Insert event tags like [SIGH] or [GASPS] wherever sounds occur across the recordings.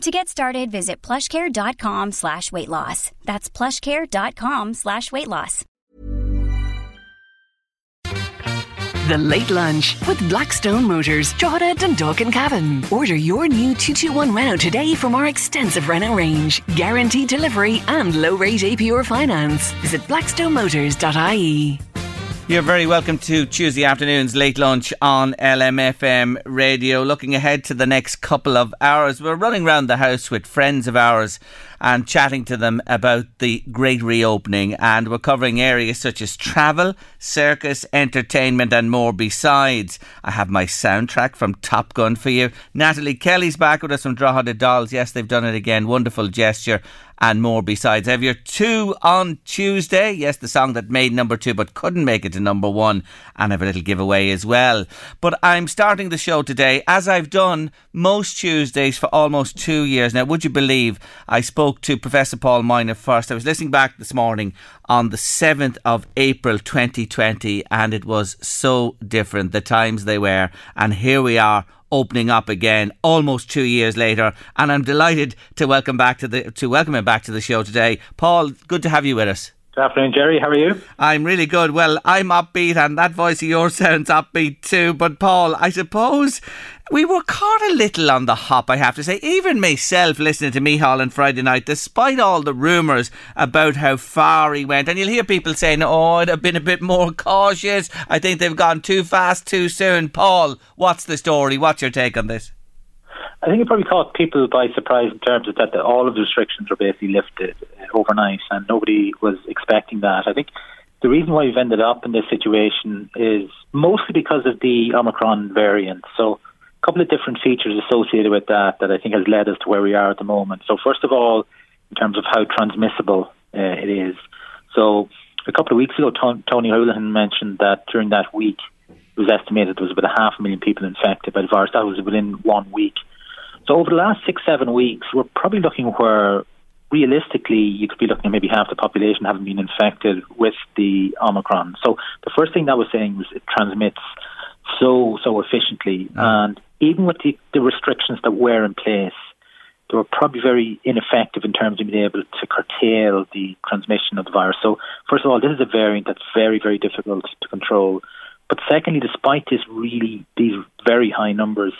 To get started, visit plushcare.com slash weight loss. That's plushcare.com slash weight loss. The Late Lunch with Blackstone Motors, Drogheda, Dundalk and Cavan. Order your new 221 Renault today from our extensive Renault range. Guaranteed delivery and low rate APR finance. Visit blackstonemotors.ie. You're very welcome to Tuesday afternoon's late lunch on LMFM radio. Looking ahead to the next couple of hours, we're running around the house with friends of ours and chatting to them about the great reopening. And we're covering areas such as travel, circus, entertainment, and more besides. I have my soundtrack from Top Gun for you. Natalie Kelly's back with us from Drogheda Dolls. Yes, they've done it again. Wonderful gesture and more besides. Have your two on Tuesday. Yes, the song that made number two but couldn't make it to number one. And have a little giveaway as well. But I'm starting the show today, as I've done most Tuesdays for almost two years now. Would you believe I spoke to Professor Paul Moynagh first? I was listening back this morning on the 7th of April 2020 and it was so different, the times they were. And here we are opening up again almost two years later. And I'm delighted to welcome back to the to welcome him back to the show today. Paul, good to have you with us. Good afternoon, Jerry. How are you? I'm really good. Well, I'm upbeat, and that voice of yours [LAUGHS] sounds upbeat too. But Paul, I suppose we were caught a little on the hop, I have to say. Even myself listening to Micheál on Friday night, despite all the rumours about how far he went. And you'll hear people saying, oh, I'd have been a bit more cautious. I think they've gone too fast too soon. Paul, what's the story? What's your take on this? I think it probably caught people by surprise in terms of that all of the restrictions were basically lifted uh, overnight, and nobody was expecting that. I think the reason why we've ended up in this situation is mostly because of the Omicron variant. So, couple of different features associated with that that I think has led us to where we are at the moment. So, first of all, in terms of how transmissible uh, it is. So, a couple of weeks ago, Tony Holohan mentioned that during that week, it was estimated there was about a half a million people infected by the virus. That was within one week. So over the last six, seven weeks, we're probably looking where realistically you could be looking at maybe half the population having been infected with the Omicron. So the first thing that was saying was it transmits so, so efficiently. Mm. And even with the, the restrictions that were in place, they were probably very ineffective in terms of being able to curtail the transmission of the virus. So, first of all, this is a variant that's very, very difficult to control. But secondly, despite this really these very high numbers,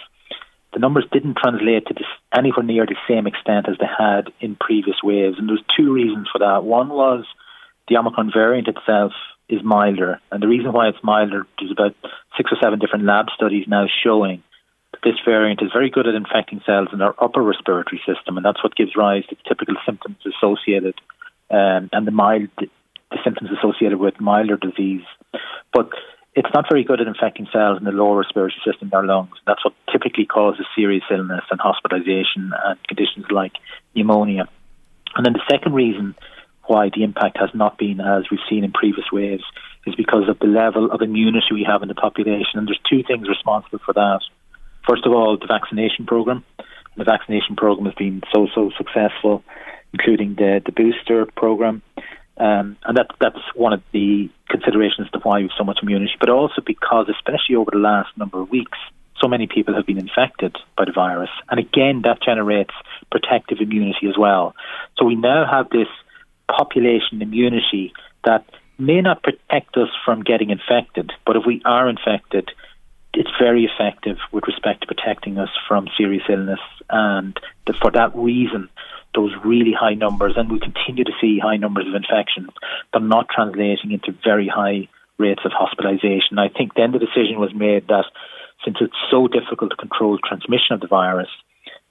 the numbers didn't translate to this anywhere near the same extent as they had in previous waves. And there's two reasons for that. One was the Omicron variant itself is milder. And the reason why it's milder, is about six or seven different lab studies now showing this variant is very good at infecting cells in our upper respiratory system. And that's what gives rise to the typical symptoms associated um, and the mild the symptoms associated with milder disease. But it's not very good at infecting cells in the lower respiratory system in our lungs. That's what typically causes serious illness and hospitalization and conditions like pneumonia. And then the second reason why the impact has not been as we've seen in previous waves is because of the level of immunity we have in the population. And there's two things responsible for that. First of all, the vaccination program. The vaccination program has been so, so successful, including the, the booster program. Um, and that, that's one of the considerations to why we have so much immunity, but also because, especially over the last number of weeks, so many people have been infected by the virus. And again, that generates protective immunity as well. So we now have this population immunity that may not protect us from getting infected, but if we are infected, it's very effective with respect to protecting us from serious illness. And for that reason, those really high numbers, and we continue to see high numbers of infections, but not translating into very high rates of hospitalisation. I think then the decision was made that since it's so difficult to control transmission of the virus,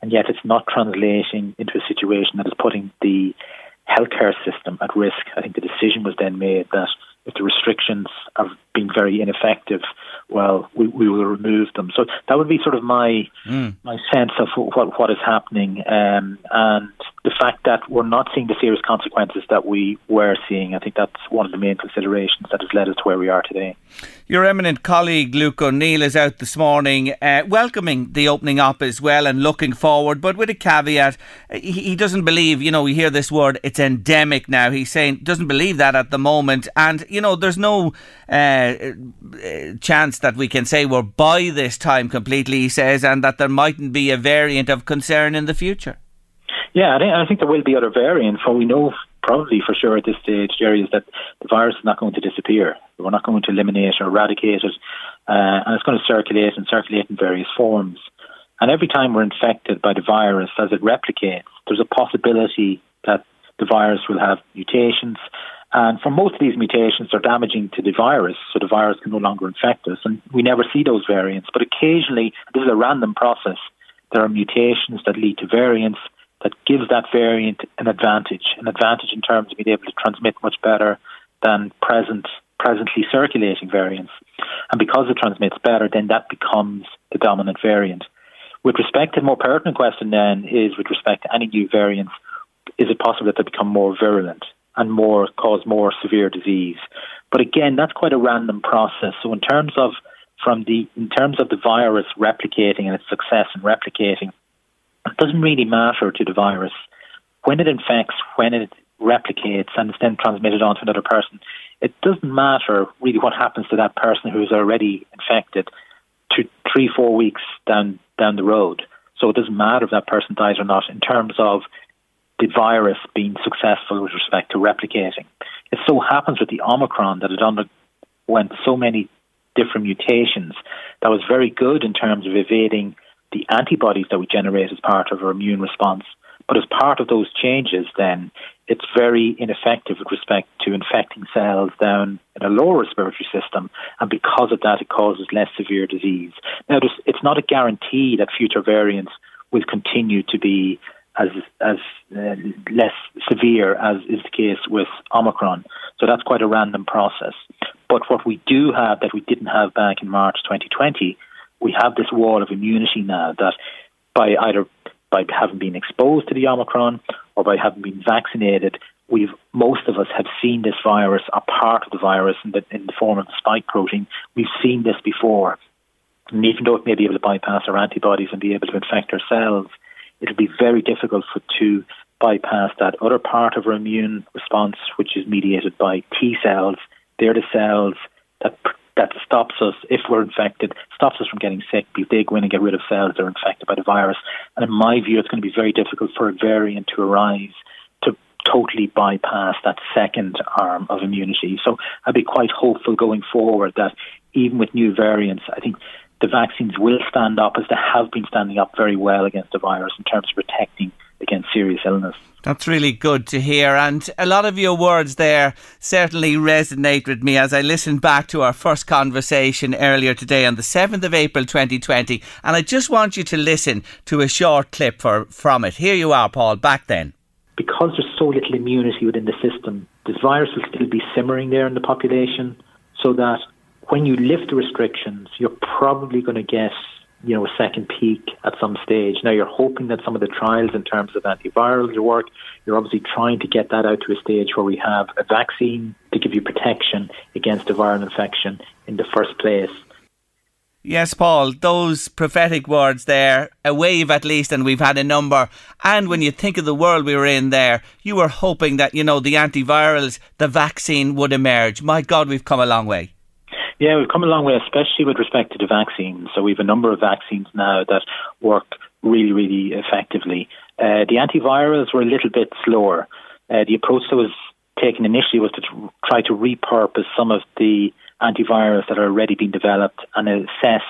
and yet it's not translating into a situation that is putting the healthcare system at risk, I think the decision was then made that if the restrictions have been very ineffective, well, we, we will remove them. So that would be sort of my mm. my sense of what what is happening, um, and the fact that we're not seeing the serious consequences that we were seeing. I think that's one of the main considerations that has led us to where we are today. Your eminent colleague Luke O'Neill is out this morning, uh, welcoming the opening up as well and looking forward, but with a caveat. He, he doesn't believe, you know, we hear this word, it's endemic now. He's saying doesn't believe that at the moment, and you know, there's no uh, uh chance that we can say we're by this time completely. He says, and that there mightn't be a variant of concern in the future. Yeah, I think, there will be other variants. What we know probably for sure at this stage, Jerry, is that the virus is not going to disappear. We're not going to eliminate or eradicate it, uh, and it's going to circulate and circulate in various forms. And every time we're infected by the virus, as it replicates, there's a possibility that the virus will have mutations. And for most of these mutations, they're damaging to the virus, so the virus can no longer infect us. And we never see those variants. But occasionally, this is a random process. There are mutations that lead to variants that gives that variant an advantage, an advantage in terms of being able to transmit much better than present presently circulating variants. And because it transmits better, then that becomes the dominant variant. With respect to the more pertinent question then is with respect to any new variants, is it possible that they become more virulent and more cause more severe disease? But again, that's quite a random process. So in terms of from the in terms of the virus replicating and its success in replicating, it doesn't really matter to the virus. When it infects, when it replicates and is then transmitted on to another person, it doesn't matter really what happens to that person who's already infected to three, four weeks down down the road. So it doesn't matter if that person dies or not in terms of the virus being successful with respect to replicating. It so happens with the Omicron that it underwent so many different mutations that was very good in terms of evading the antibodies that we generate as part of our immune response. But as part of those changes, then it's very ineffective with respect to infecting cells down in a lower respiratory system, and because of that, it causes less severe disease. Now, it's not a guarantee that future variants will continue to be as as uh, less severe as is the case with Omicron. So that's quite a random process. But what we do have that we didn't have back in March 2020 we have this wall of immunity now that by either by having been exposed to the Omicron or by having been vaccinated, we've most of us have seen this virus, a part of the virus in the, in the form of the spike protein. We've seen this before. And even though it may be able to bypass our antibodies and be able to infect our cells, it'll be very difficult for to bypass that other part of our immune response, which is mediated by T cells. They're the cells that that stops us, if we're infected, stops us from getting sick because they go in and get rid of cells that are infected by the virus. And in my view, it's going to be very difficult for a variant to arise to totally bypass that second arm of immunity. So I'd be quite hopeful going forward that even with new variants, I think the vaccines will stand up as they have been standing up very well against the virus in terms of protecting against serious illness. That's really good to hear. And a lot of your words there certainly resonate with me as I listened back to our first conversation earlier today on the 7th of April 2020. And I just want you to listen to a short clip for, from it. Here you are, Paul, back then. Because there's so little immunity within the system, this virus will still be simmering there in the population so that when you lift the restrictions, you're probably going to get you know, a second peak at some stage. Now you're hoping that some of the trials in terms of antivirals work. You're obviously trying to get that out to a stage where we have a vaccine to give you protection against a viral infection in the first place. Yes, Paul, those prophetic words there, a wave at least, and we've had a number. And when you think of the world we were in there, you were hoping that, you know, the antivirals, the vaccine would emerge. My God, we've come a long way. Yeah, we've come a long way, especially with respect to the vaccines. So we have a number of vaccines now that work really, really effectively. Uh, the antivirals were a little bit slower. Uh, the approach that was taken initially was to try to repurpose some of the antivirals that are already being developed and assess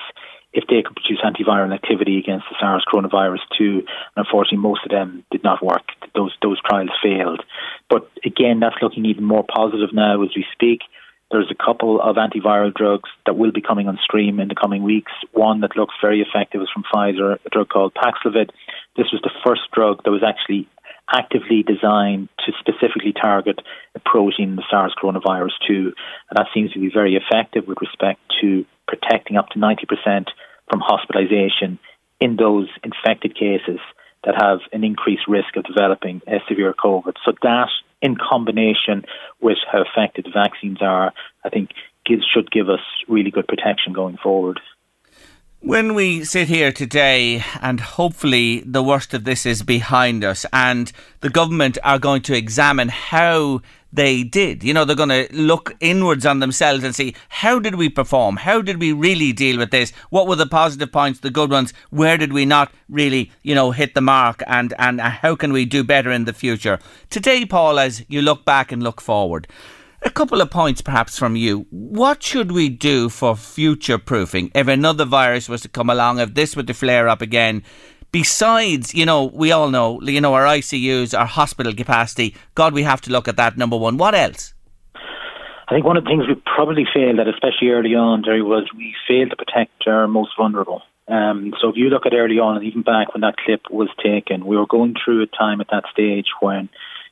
if they could produce antiviral activity against the SARS coronavirus 2. And unfortunately, most of them did not work. Those, those trials failed. But again, that's looking even more positive now as we speak. There's a couple of antiviral drugs that will be coming on stream in the coming weeks. One that looks very effective is from Pfizer, a drug called Paxlovid. This was the first drug that was actually actively designed to specifically target a protein, in the SARS coronavirus 2. And that seems to be very effective with respect to protecting up to 90% from hospitalization in those infected cases that have an increased risk of developing a severe COVID. So that, in combination with how effective the vaccines are, I think gives, should give us really good protection going forward. When we sit here today, and hopefully the worst of this is behind us, and the government are going to examine how they did. You know, they're going to look inwards on themselves and see how did we perform? How did we really deal with this? What were the positive points, the good ones? Where did we not really, you know, hit the mark? And, and how can we do better in the future? Today, Paul, as you look back and look forward, a couple of points perhaps from you. What should we do for future proofing if another virus was to come along, if this were to flare up again? Besides, you know, we all know, you know, our ICUs, our hospital capacity. God, we have to look at that, number one. What else? I think one of the things we probably failed at, especially early on, Jerry, was we failed to protect our most vulnerable. Um, so if you look at early on, and even back when that clip was taken, we were going through a time at that stage when,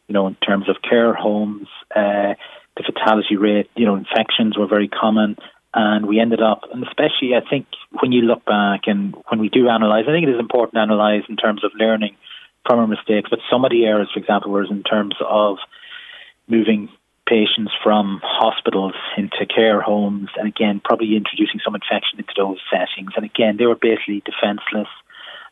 you know, in terms of care homes, uh, the fatality rate, you know, infections were very common. And we ended up, and especially I think when you look back and when we do analyse, I think it is important to analyse in terms of learning from our mistakes. But some of the errors, for example, was in terms of moving patients from hospitals into care homes, and again, probably introducing some infection into those settings. And again, they were basically defenceless.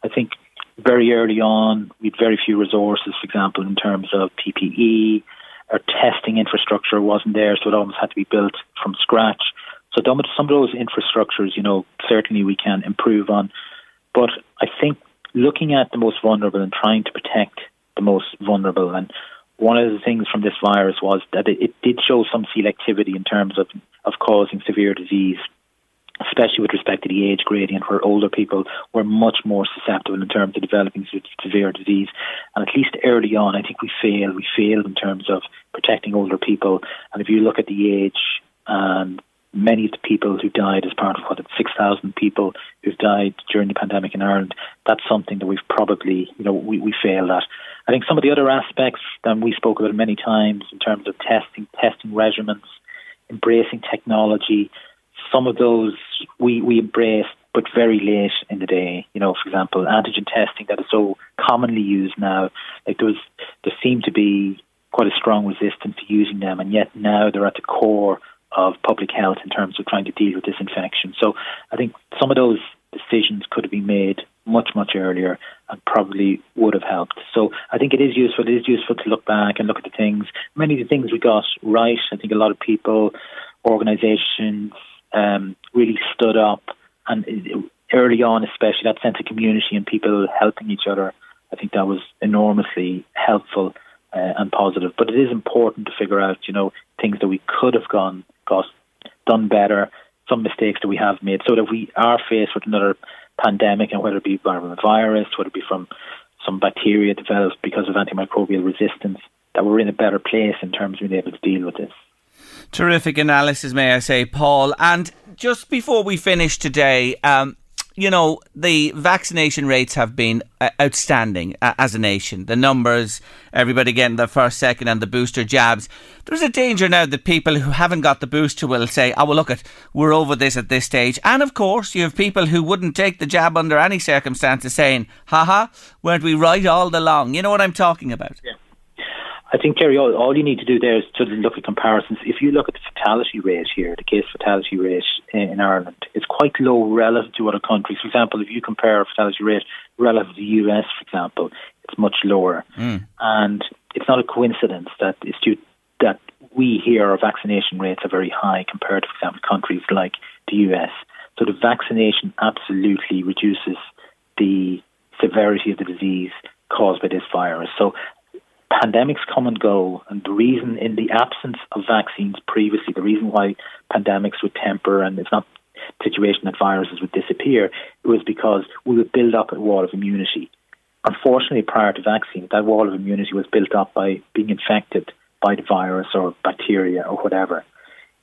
I think very early on, we had very few resources, for example, in terms of PPE, our testing infrastructure wasn't there, so it almost had to be built from scratch. So some of those infrastructures, you know, certainly we can improve on. But I think looking at the most vulnerable and trying to protect the most vulnerable, and one of the things from this virus was that it, it did show some selectivity in terms of, of causing severe disease especially with respect to the age gradient, where older people were much more susceptible in terms of developing severe disease. And at least early on, I think we failed. We failed in terms of protecting older people. And if you look at the age and many of the people who died as part of what 6,000 people who've died during the pandemic in Ireland, that's something that we've probably, you know, we, we failed at. I think some of the other aspects that we spoke about many times in terms of testing, testing regimens, embracing technology, some of those we, we embraced, but very late in the day. You know, for example, antigen testing that is so commonly used now. Like there was, there seemed to be quite a strong resistance to using them, and yet now they're at the core of public health in terms of trying to deal with this infection. So I think some of those decisions could have been made much, much earlier and probably would have helped. So I think it is useful. It is useful to look back and look at the things. Many of the things we got right. I think a lot of people, organisations, um, really stood up, and early on, especially that sense of community and people helping each other, I think that was enormously helpful uh, and positive. But it is important to figure out, you know, things that we could have gone got done better, some mistakes that we have made, so that we are faced with another pandemic, and whether it be from a virus, whether it be from some bacteria developed because of antimicrobial resistance, that we're in a better place in terms of being able to deal with this. Terrific analysis, may I say, Paul. And just before we finish today, um, you know, the vaccination rates have been uh, outstanding uh, as a nation. The numbers, everybody getting the first, second, and the booster jabs. There's a danger now that people who haven't got the booster will say, oh, well, look, at we're over this at this stage. And of course, you have people who wouldn't take the jab under any circumstances saying, haha, weren't we right all along? You know what I'm talking about? Yeah. I think, Kerry, all, all you need to do there is to look at comparisons. If you look at the fatality rate here, the case fatality rate in, in Ireland, it's quite low relative to other countries. For example, if you compare fatality rate relative to the US, for example, it's much lower. Mm. And it's not a coincidence that it's due that we here our vaccination rates are very high compared to, for example, countries like the US. So the vaccination absolutely reduces the severity of the disease caused by this virus. So pandemics come and go, and the reason, in the absence of vaccines previously, the reason why pandemics would temper and it's not situation that viruses would disappear. It was because we would build up a wall of immunity. Unfortunately, prior to vaccine, that wall of immunity was built up by being infected by the virus or bacteria or whatever.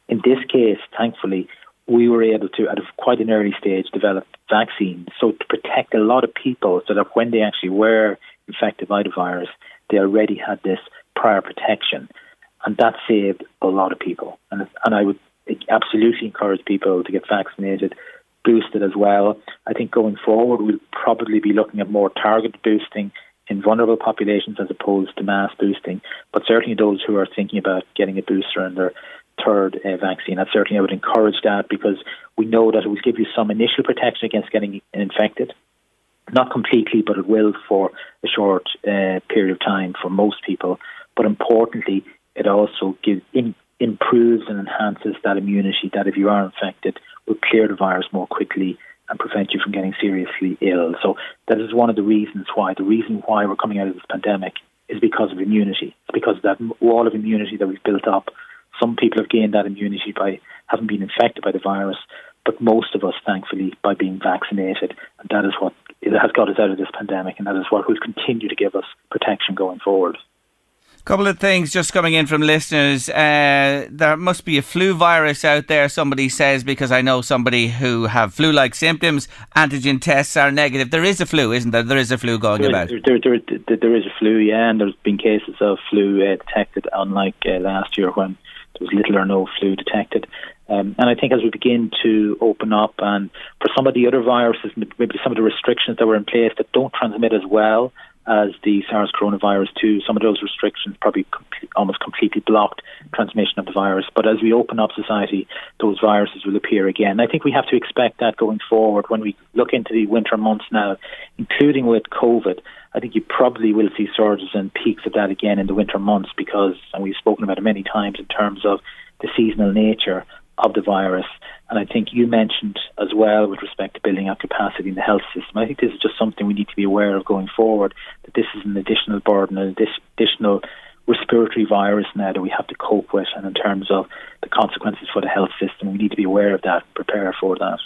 In this case, thankfully, we were able to, at quite an early stage, develop vaccines so to protect a lot of people so that when they actually were infected by the virus, they already had this prior protection. And that saved a lot of people. And, and I would absolutely encourage people to get vaccinated, boosted as well. I think going forward, we'll probably be looking at more targeted boosting in vulnerable populations as opposed to mass boosting. But certainly those who are thinking about getting a booster and their third uh, vaccine. I certainly I would encourage that because we know that it will give you some initial protection against getting infected. Not completely, but it will for a short uh, period of time for most people. But importantly, it also gives in, improves and enhances that immunity that if you are infected, will clear the virus more quickly and prevent you from getting seriously ill. So that is one of the reasons why. The reason why we're coming out of this pandemic is because of immunity. It's because of that wall of immunity that we've built up some people have gained that immunity by having been infected by the virus, but most of us, thankfully, by being vaccinated. And that is what has got us out of this pandemic, and that is what will continue to give us protection going forward. Couple of things just coming in from listeners. Uh, there must be a flu virus out there, somebody says, because I know somebody who have flu like symptoms. Antigen tests are negative. There is a flu, isn't there? There is a flu going there, about. There, there, there is a flu, yeah, and there's been cases of flu uh, detected, unlike uh, last year when there was little or no flu detected. Um, and I think as we begin to open up, and for some of the other viruses, maybe some of the restrictions that were in place that don't transmit as well as the SARS coronavirus 2, some of those restrictions probably almost completely blocked transmission of the virus. But as we open up society, those viruses will appear again. I think we have to expect that going forward when we look into the winter months now, including with COVID. I think you probably will see surges and peaks of that again in the winter months because, and we've spoken about it many times in terms of the seasonal nature of the virus. And I think you mentioned as well with respect to building up capacity in the health system. I think this is just something we need to be aware of going forward, that this is an additional burden, an additional respiratory virus now that we have to cope with. And in terms of the consequences for the health system, we need to be aware of that, prepare for that.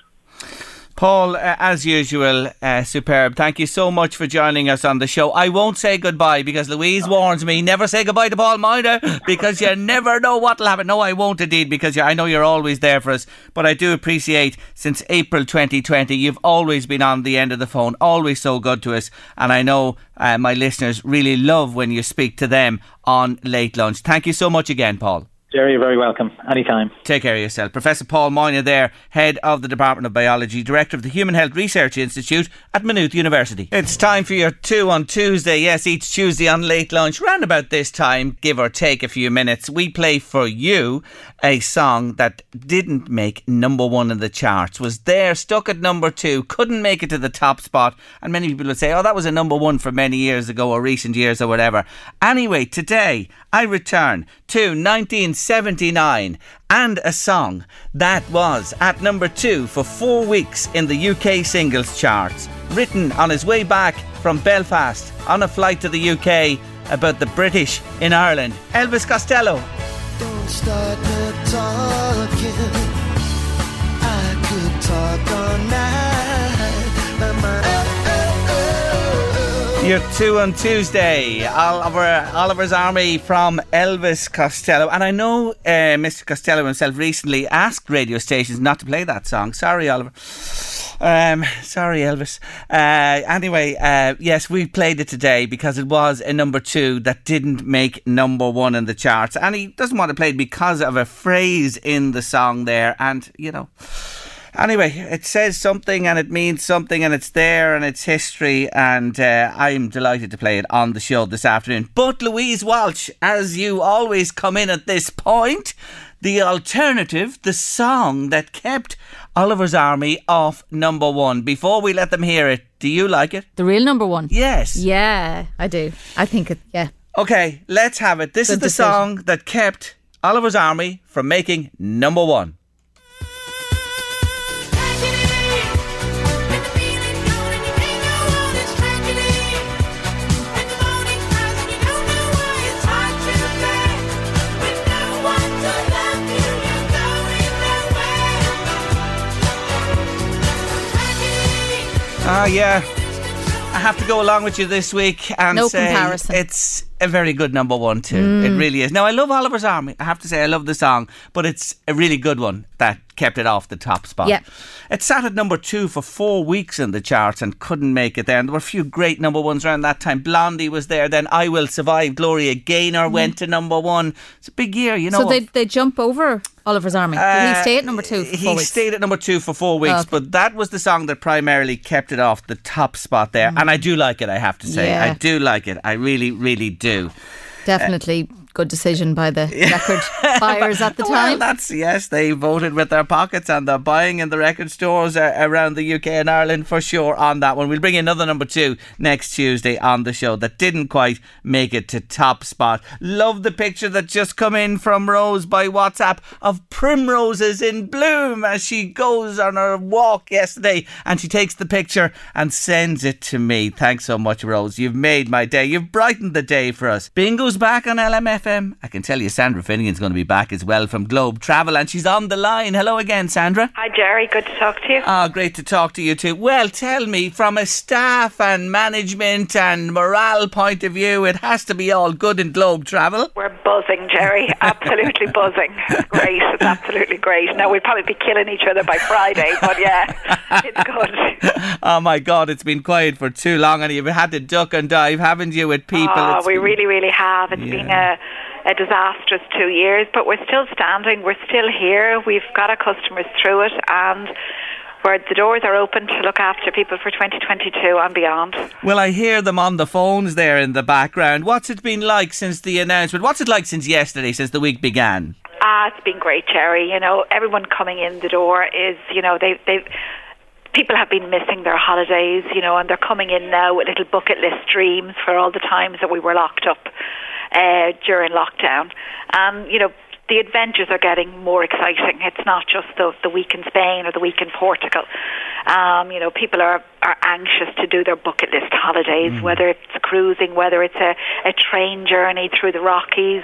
Paul, uh, as usual, uh, superb. Thank you so much for joining us on the show. I won't say goodbye because Louise warns me never say goodbye to Paul Moynagh because you never know what'll happen. No, I won't indeed because I know you're always there for us. But I do appreciate since April 2020, you've always been on the end of the phone, always so good to us. And I know uh, my listeners really love when you speak to them on late lunch. Thank you so much again, Paul. Jerry, you're very welcome. Anytime. Take care of yourself. Professor Paul Moynagh there, Head of the Department of Biology, Director of the Human Health Research Institute at Maynooth University. It's time for your two on Tuesday. Yes, each Tuesday on late lunch, round about this time, give or take a few minutes, we play for you a song that didn't make number one in the charts, was there, stuck at number two, couldn't make it to the top spot. And many people would say, oh, that was a number one for many years ago or recent years or whatever. Anyway, today I return to 1979 and a song that was at number two for four weeks in the UK singles charts, written on his way back from Belfast on a flight to the UK about the British in Ireland. Elvis Costello. Don't start talking. I could talk You're two on Tuesday. Oliver Oliver's Army from Elvis Costello. And I know uh, Mr. Costello himself recently asked radio stations not to play that song. Sorry, Oliver. Um, sorry, Elvis. Uh, anyway, uh, yes, we played it today because it was a number two that didn't make number one in the charts. And he doesn't want to play it because of a phrase in the song there. And, you know. Anyway, it says something and it means something and it's there and it's history and uh, I'm delighted to play it on the show this afternoon. But Louise Walsh, as you always come in at this point, the alternative, the song that kept Oliver's Army off number one. Before we let them hear it, do you like it? The real number one? Yes. Yeah, I do. I think it, yeah. Okay, let's have it. This Good is the decision. song that kept Oliver's Army from making number one. Ah, yeah. I have to go along with you this week and No say comparison. it's a very good number one too. It really is. Now I love Oliver's Army. I have to say I love the song, but it's a really good one that kept it off the top spot. Yeah. It sat at number two for four weeks in the charts and couldn't make it there. And there were a few great number ones around that time. Blondie was there. Then I Will Survive. Gloria Gaynor went to number one. It's a big year, you know. So they they jump over Oliver's Army. Did Uh, he stay at number two? For he four weeks? stayed at number two for four weeks, Okay. but that was the song that primarily kept it off the top spot there. And I do like it, I have to say. Yeah. I do like it. I really, really do. Definitely good decision by the record [LAUGHS] buyers at the Well, time. that's yes, they voted with their pockets and they're buying in the record stores uh, around the UK and Ireland for sure on that one. We'll bring another number two next Tuesday on the show that didn't quite make it to top spot. Love the picture that just come in from Rose by WhatsApp of primroses in bloom as she goes on her walk yesterday and she takes the picture and sends it to me. Thanks so much, Rose. You've made my day. You've brightened the day for us. Bingo's back on LMFM. I can tell you Sandra Finnegan's going to be back as well from Globe Travel and she's on the line. Hello again, Sandra. Hi, Jerry. Good to talk to you. Ah, great to talk to you too. Well, tell me, from a staff and management and morale point of view, it has to be all good in Globe Travel. We're buzzing, Jerry. [LAUGHS] Absolutely buzzing. It's great. It's absolutely great. Now, we'd probably be killing each other by Friday, but yeah, it's good. [LAUGHS] Oh my God, it's been quiet for too long, and you've had to duck and dive, haven't you, with people? Oh, It's we been- really, really have. It's been a, a disastrous two years, but we're still standing. We're still here. We've got our customers through it, and where the doors are open to look after people for 2022 and beyond. Well, I hear them on the phones there in the background. What's it been like since the announcement? What's it like since yesterday, since the week began? Ah, it's been great, Jerry. You know, everyone coming in the door is, you know, they they people have been missing their holidays, you know, and they're coming in now with little bucket list dreams for all the times that we were locked up uh, during lockdown. And you know, the adventures are getting more exciting. It's not just the the week in Spain or the week in Portugal. Um, you know, people are are anxious to do their bucket list holidays, whether it's cruising, whether it's a, a train journey through the Rockies,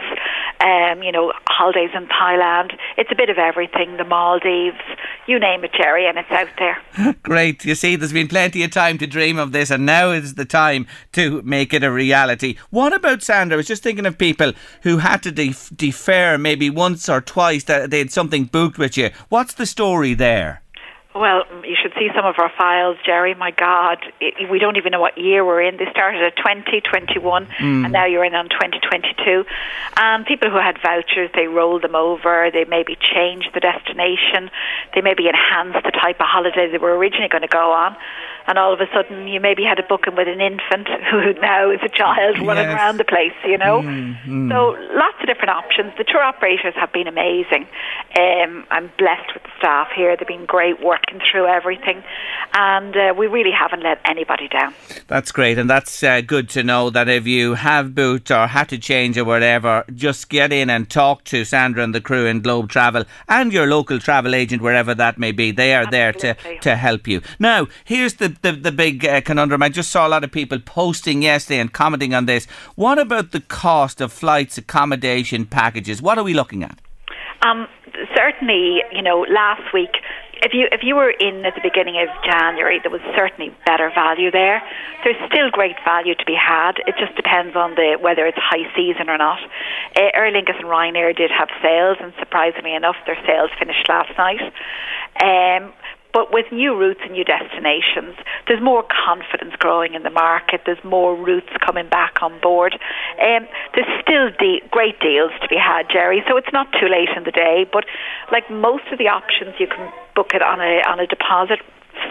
um, you know, holidays in Thailand. It's a bit of everything. The Maldives, you name it, Jerry, and it's out there. [LAUGHS] Great. You see, there's been plenty of time to dream of this, and now is the time to make it a reality. What about Sandra? I was just thinking of people who had to def- defer maybe once or twice that they had something booked with you. What's the story there? Well, you should see some of our files, Jerry. My God, it, we don't even know what year we're in. They started at 2021, and hmm. now you're in on 2022. And people who had vouchers, they rolled them over. They maybe changed the destination. They maybe enhanced the type of holiday they were originally going to go on. And all of a sudden, you maybe had a booking with an infant who now is a child running Yes. around the place. You know, so lots of different options. The tour operators have been amazing. Um, I'm blessed with the staff here. They've been great working through everything, and uh, we really haven't let anybody down. That's great, and that's uh, good to know that if you have booked or had to change or whatever, just get in and talk to Sandra and the crew in Globe Travel and your local travel agent, wherever that may be. They are there to, to help you. Now, here's the, the, the big uh, conundrum. I just saw a lot of people posting yesterday and commenting on this. What about the cost of flights, accommodation, packages? What are we looking at? Um, certainly, you know, last week, if you if you were in at the beginning of January, there was certainly better value there. There's still great value to be had. It just depends on the whether it's high season or not. Uh, Aer Lingus and Ryanair did have sales, and surprisingly enough, their sales finished last night. Um, but with new routes and new destinations, there's more confidence growing in the market. There's more routes coming back on board. Um, there's still de- great deals to be had, Jerry. So it's not too late in the day. But like most of the options, you can book it on a on a deposit.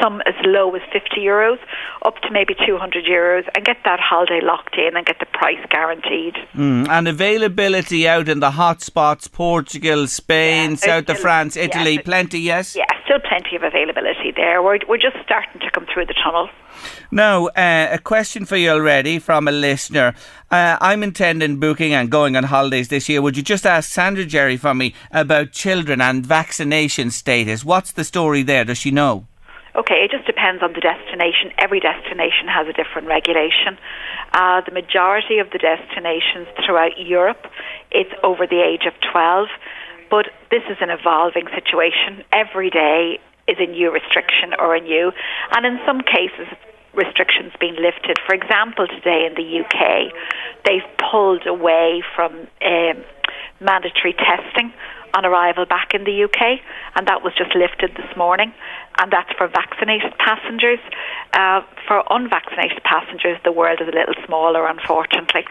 Some as low as 50 euros, up to maybe 200 euros, and get that holiday locked in and get the price guaranteed. Mm, and availability out in the hot spots Portugal, Spain, Yeah, south of France, Italy, plenty, yes? Yeah, still plenty of availability there. We're, we're just starting to come through the tunnel. Now, uh, a question for you already from a listener. Uh, I'm intending booking and going on holidays this year. Would you just ask Sandra Jerry for me about children and vaccination status? What's the story there? Does she know? Okay, it just depends on the destination. Every destination has a different regulation. Uh, the majority of the destinations throughout Europe, it's over the age of 12. But this is an evolving situation. Every day is a new restriction or a new. And in some cases, restrictions being lifted. For example, today in the UK, they've pulled away from um, mandatory testing on arrival back in the UK, and that was just lifted this morning. And that's for vaccinated passengers. Uh, for unvaccinated passengers, the world is a little smaller, unfortunately.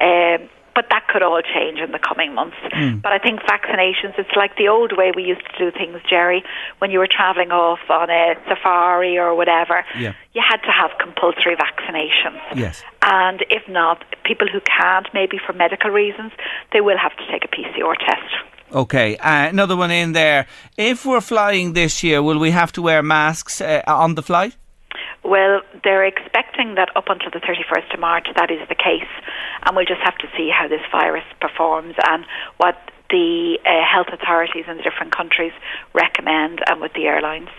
Um, but that could all change in the coming months. Mm. But I think vaccinations, it's like the old way we used to do things, Jerry, when you were travelling off on a safari or whatever. Yeah. You had to have compulsory vaccinations. Yes. And if not, people who can't, maybe for medical reasons, they will have to take a PCR test. Okay, uh, another one in there. If we're flying this year, will we have to wear masks uh, on the flight? Well, they're expecting that up until the 31st of March that is the case, and we'll just have to see how this virus performs and what the uh, health authorities in the different countries recommend and with the airlines.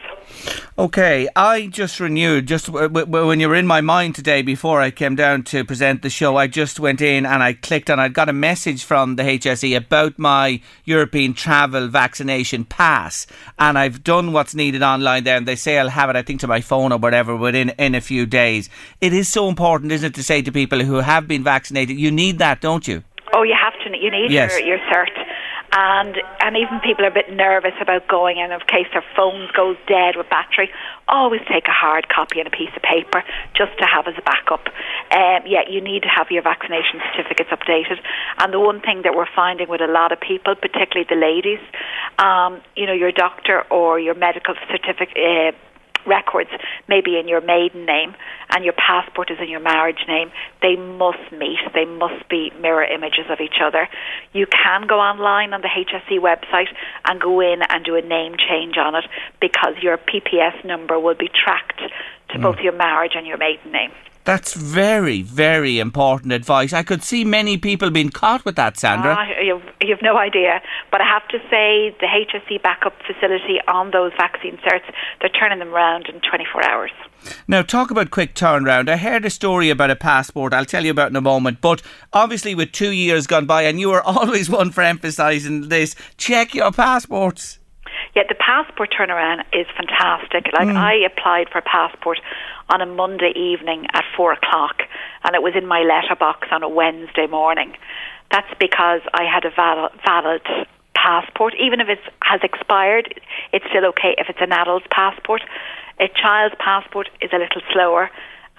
Okay, I just renewed, just w- w- when you were in my mind today before I came down to present the show, I just went in and I clicked and I got a message from the HSE about my European travel vaccination pass. And I've done what's needed online there, and they say I'll have it, I think, to my phone or whatever within in a few days. It is so important, isn't it, to say to people who have been vaccinated, you need that, don't you? Oh, you have to. You need yes. your, your cert and and even people are a bit nervous about going in in case their phones goes dead with battery. Always take a hard copy and a piece of paper just to have as a backup. Um, yeah, you need to have your vaccination certificates updated. And the one thing that we're finding with a lot of people, particularly the ladies, um, you know, your doctor or your medical certificate. Uh, records maybe in your maiden name and your passport is in your marriage name, they must meet. They must be mirror images of each other. You can go online on the HSE website and go in and do a name change on it because your PPS number will be tracked to mm. both your marriage and your maiden name. That's very, very important advice. I could see many people being caught with that, Sandra. Uh, you've, you've no idea. But I have to say, the HSE backup facility on those vaccine certs, they're turning them around in 24 hours. Now, talk about quick turnaround. I heard a story about a passport. I'll tell you about in a moment. But obviously, with two years gone by, and you are [LAUGHS] always one for emphasising this, check your passports. Yeah, the passport turnaround is fantastic. Like mm. I applied for a passport on a Monday evening at four o'clock, and it was in my letterbox on a Wednesday morning. That's because I had a valid, valid passport. Even if it has expired, it's still okay if it's an adult's passport. A child's passport is a little slower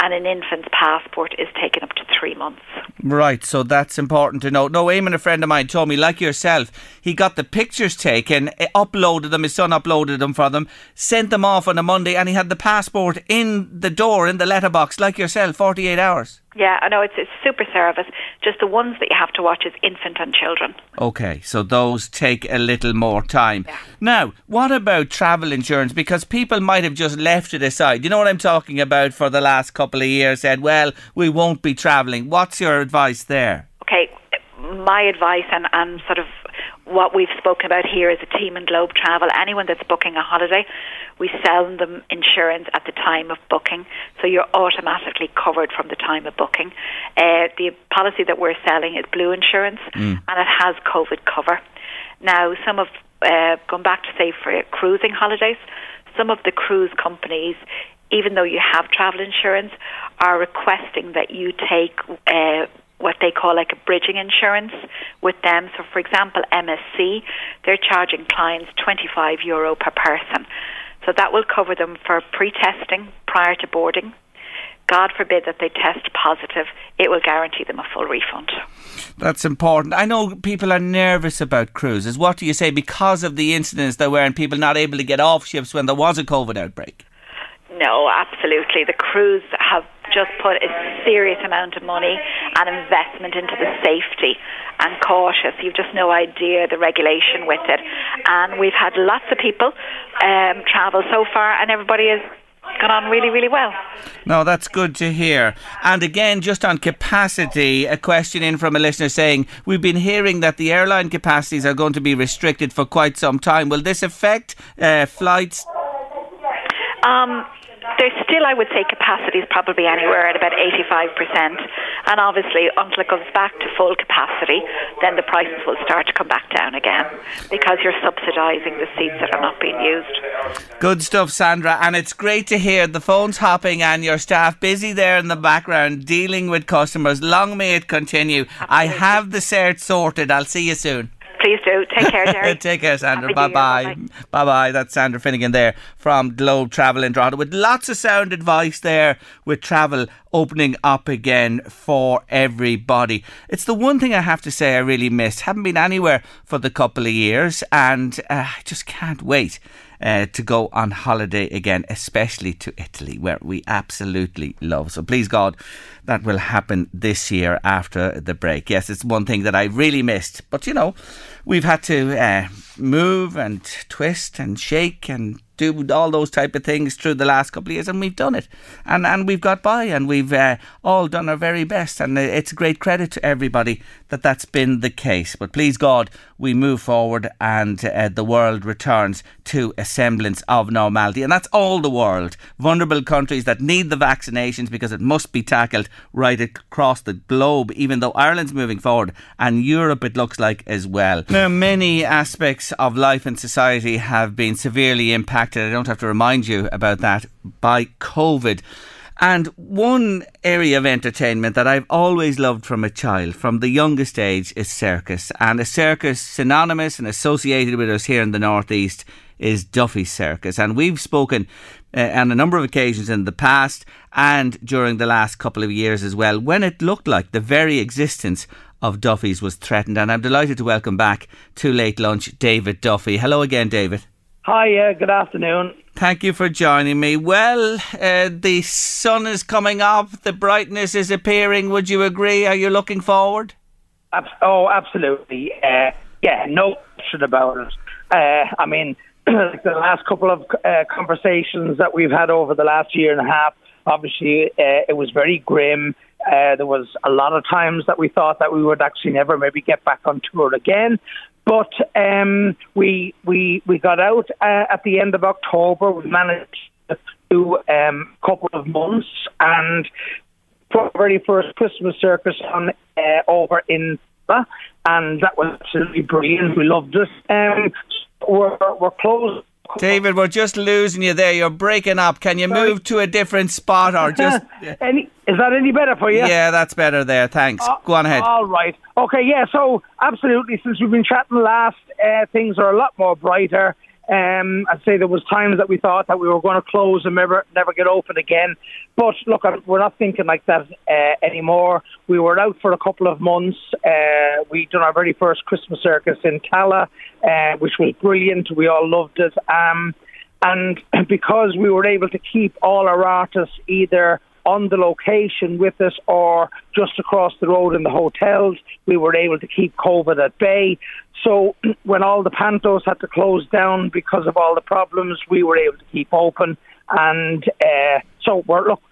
and an infant's passport is taken up to three months. Right, so that's important to know. No, Eamon, a friend of mine, told me, like yourself, he got the pictures taken, eh, uploaded them, his son uploaded them for them, sent them off on a Monday, and he had the passport in the door, in the letterbox, like yourself, 48 hours. Yeah, I know it's a super service. Just the ones that you have to watch is infant and children. Okay, so those take a little more time. Yeah. Now, what about travel insurance? Because people might have just left it aside. You know what I'm talking about for the last couple of years, said, well, we won't be travelling. What's your advice there? Okay, my advice and, and sort of what we've spoken about here is a team and globe travel. Anyone that's booking a holiday, we sell them insurance at the time of booking, so you're automatically covered from the time of booking. Uh, the policy that we're selling is blue insurance, mm. and it has COVID cover. Now, some of uh, going back to say for cruising holidays, some of the cruise companies even though you have travel insurance, are requesting that you take uh, what they call like a bridging insurance with them. So, for example, MSC, they're charging clients 25 euro per person. So that will cover them for pre-testing prior to boarding. God forbid that they test positive, it will guarantee them a full refund. That's important. I know people are nervous about cruises. What do you say because of the incidents there were and people not able to get off ships when there was a COVID outbreak? No, absolutely. The crews have just put a serious amount of money and investment into the safety and cautious. You've just no idea the regulation with it. And we've had lots of people um, travel so far, and everybody has gone on really, really well. No, that's good to hear. And again, just on capacity, a question in from a listener saying, We've been hearing that the airline capacities are going to be restricted for quite some time. Will this affect uh, flights Um, there's still, I would say, capacity is probably anywhere at about 85%. And obviously, until it goes back to full capacity, then the prices will start to come back down again because you're subsidising the seats that are not being used. Good stuff, Sandra. And it's great to hear the phones hopping and your staff busy there in the background dealing with customers. Long may it continue. Absolutely. I have the cert sorted. I'll see you soon. Please do. Take care, Jerry. [LAUGHS] Take care, Sandra. Bye bye. Bye bye. That's Sandra Finnegan there from Globe Travel in Toronto with lots of sound advice there with travel opening up again for everybody. It's the one thing I have to say I really missed. Haven't been anywhere for the couple of years and uh, I just can't wait. Uh, to go on holiday again, especially to Italy, where we absolutely love. So please God, that will happen this year after the break. Yes, it's one thing that I really missed, but you know, we've had to uh, move and twist and shake and do all those type of things through the last couple of years, and we've done it, and and we've got by, and we've uh, all done our very best, and it's a great credit to everybody that that's been the case. But please God, we move forward, and uh, the world returns to a semblance of normality, and that's all the world. Vulnerable countries that need the vaccinations because it must be tackled right across the globe, even though Ireland's moving forward, and Europe it looks like as well. Now, many aspects of life and society have been severely impacted impacted, I don't have to remind you about that, by COVID. And one area of entertainment that I've always loved from a child, from the youngest age, is circus. And a circus synonymous and associated with us here in the Northeast is Duffy Circus. And we've spoken uh, on a number of occasions in the past and during the last couple of years as well, when it looked like the very existence of Duffy's was threatened. And I'm delighted to welcome back to Late Lunch David Duffy. Hello again, David. Hi, uh, good afternoon. Thank you for joining me. Well, uh, the sun is coming up, the brightness is appearing. Would you agree? Are you looking forward? oh, absolutely. Uh, yeah, no question about it. Uh, I mean, [CLEARS THROAT] the last couple of uh, conversations that we've had over the last year and a half, obviously, uh, it was very grim. there was a lot of times that we thought that we would actually never maybe get back on tour again. But um, we we we got out uh, at the end of October. We managed to do um, a couple of months, and the very first Christmas circus on uh, over in and that was absolutely brilliant. We loved it. Um, we're we're closed David, we're just losing you there. You're breaking up. Can you Sorry. move to a different spot or [LAUGHS] just. any, is that any better for you? Yeah, that's better there. Thanks. Uh, Go on ahead. All right. Okay, yeah, so absolutely. Since we've been chatting last, uh, things are a lot more brighter. Um, I'd say there was times that we thought that we were going to close and never never get open again. But look, we're not thinking like that uh, anymore. We were out for a couple of months. Uh, we done our very first Christmas circus in Tallaght, uh, which was brilliant. We all loved it. Um, and [CLEARS THROAT] because we were able to keep all our artists either on the location with us or just across the road in the hotels. We were able to keep COVID at bay. So [CLEARS THROAT] when all the pantos had to close down because of all the problems, we were able to keep open. And uh, so we're look,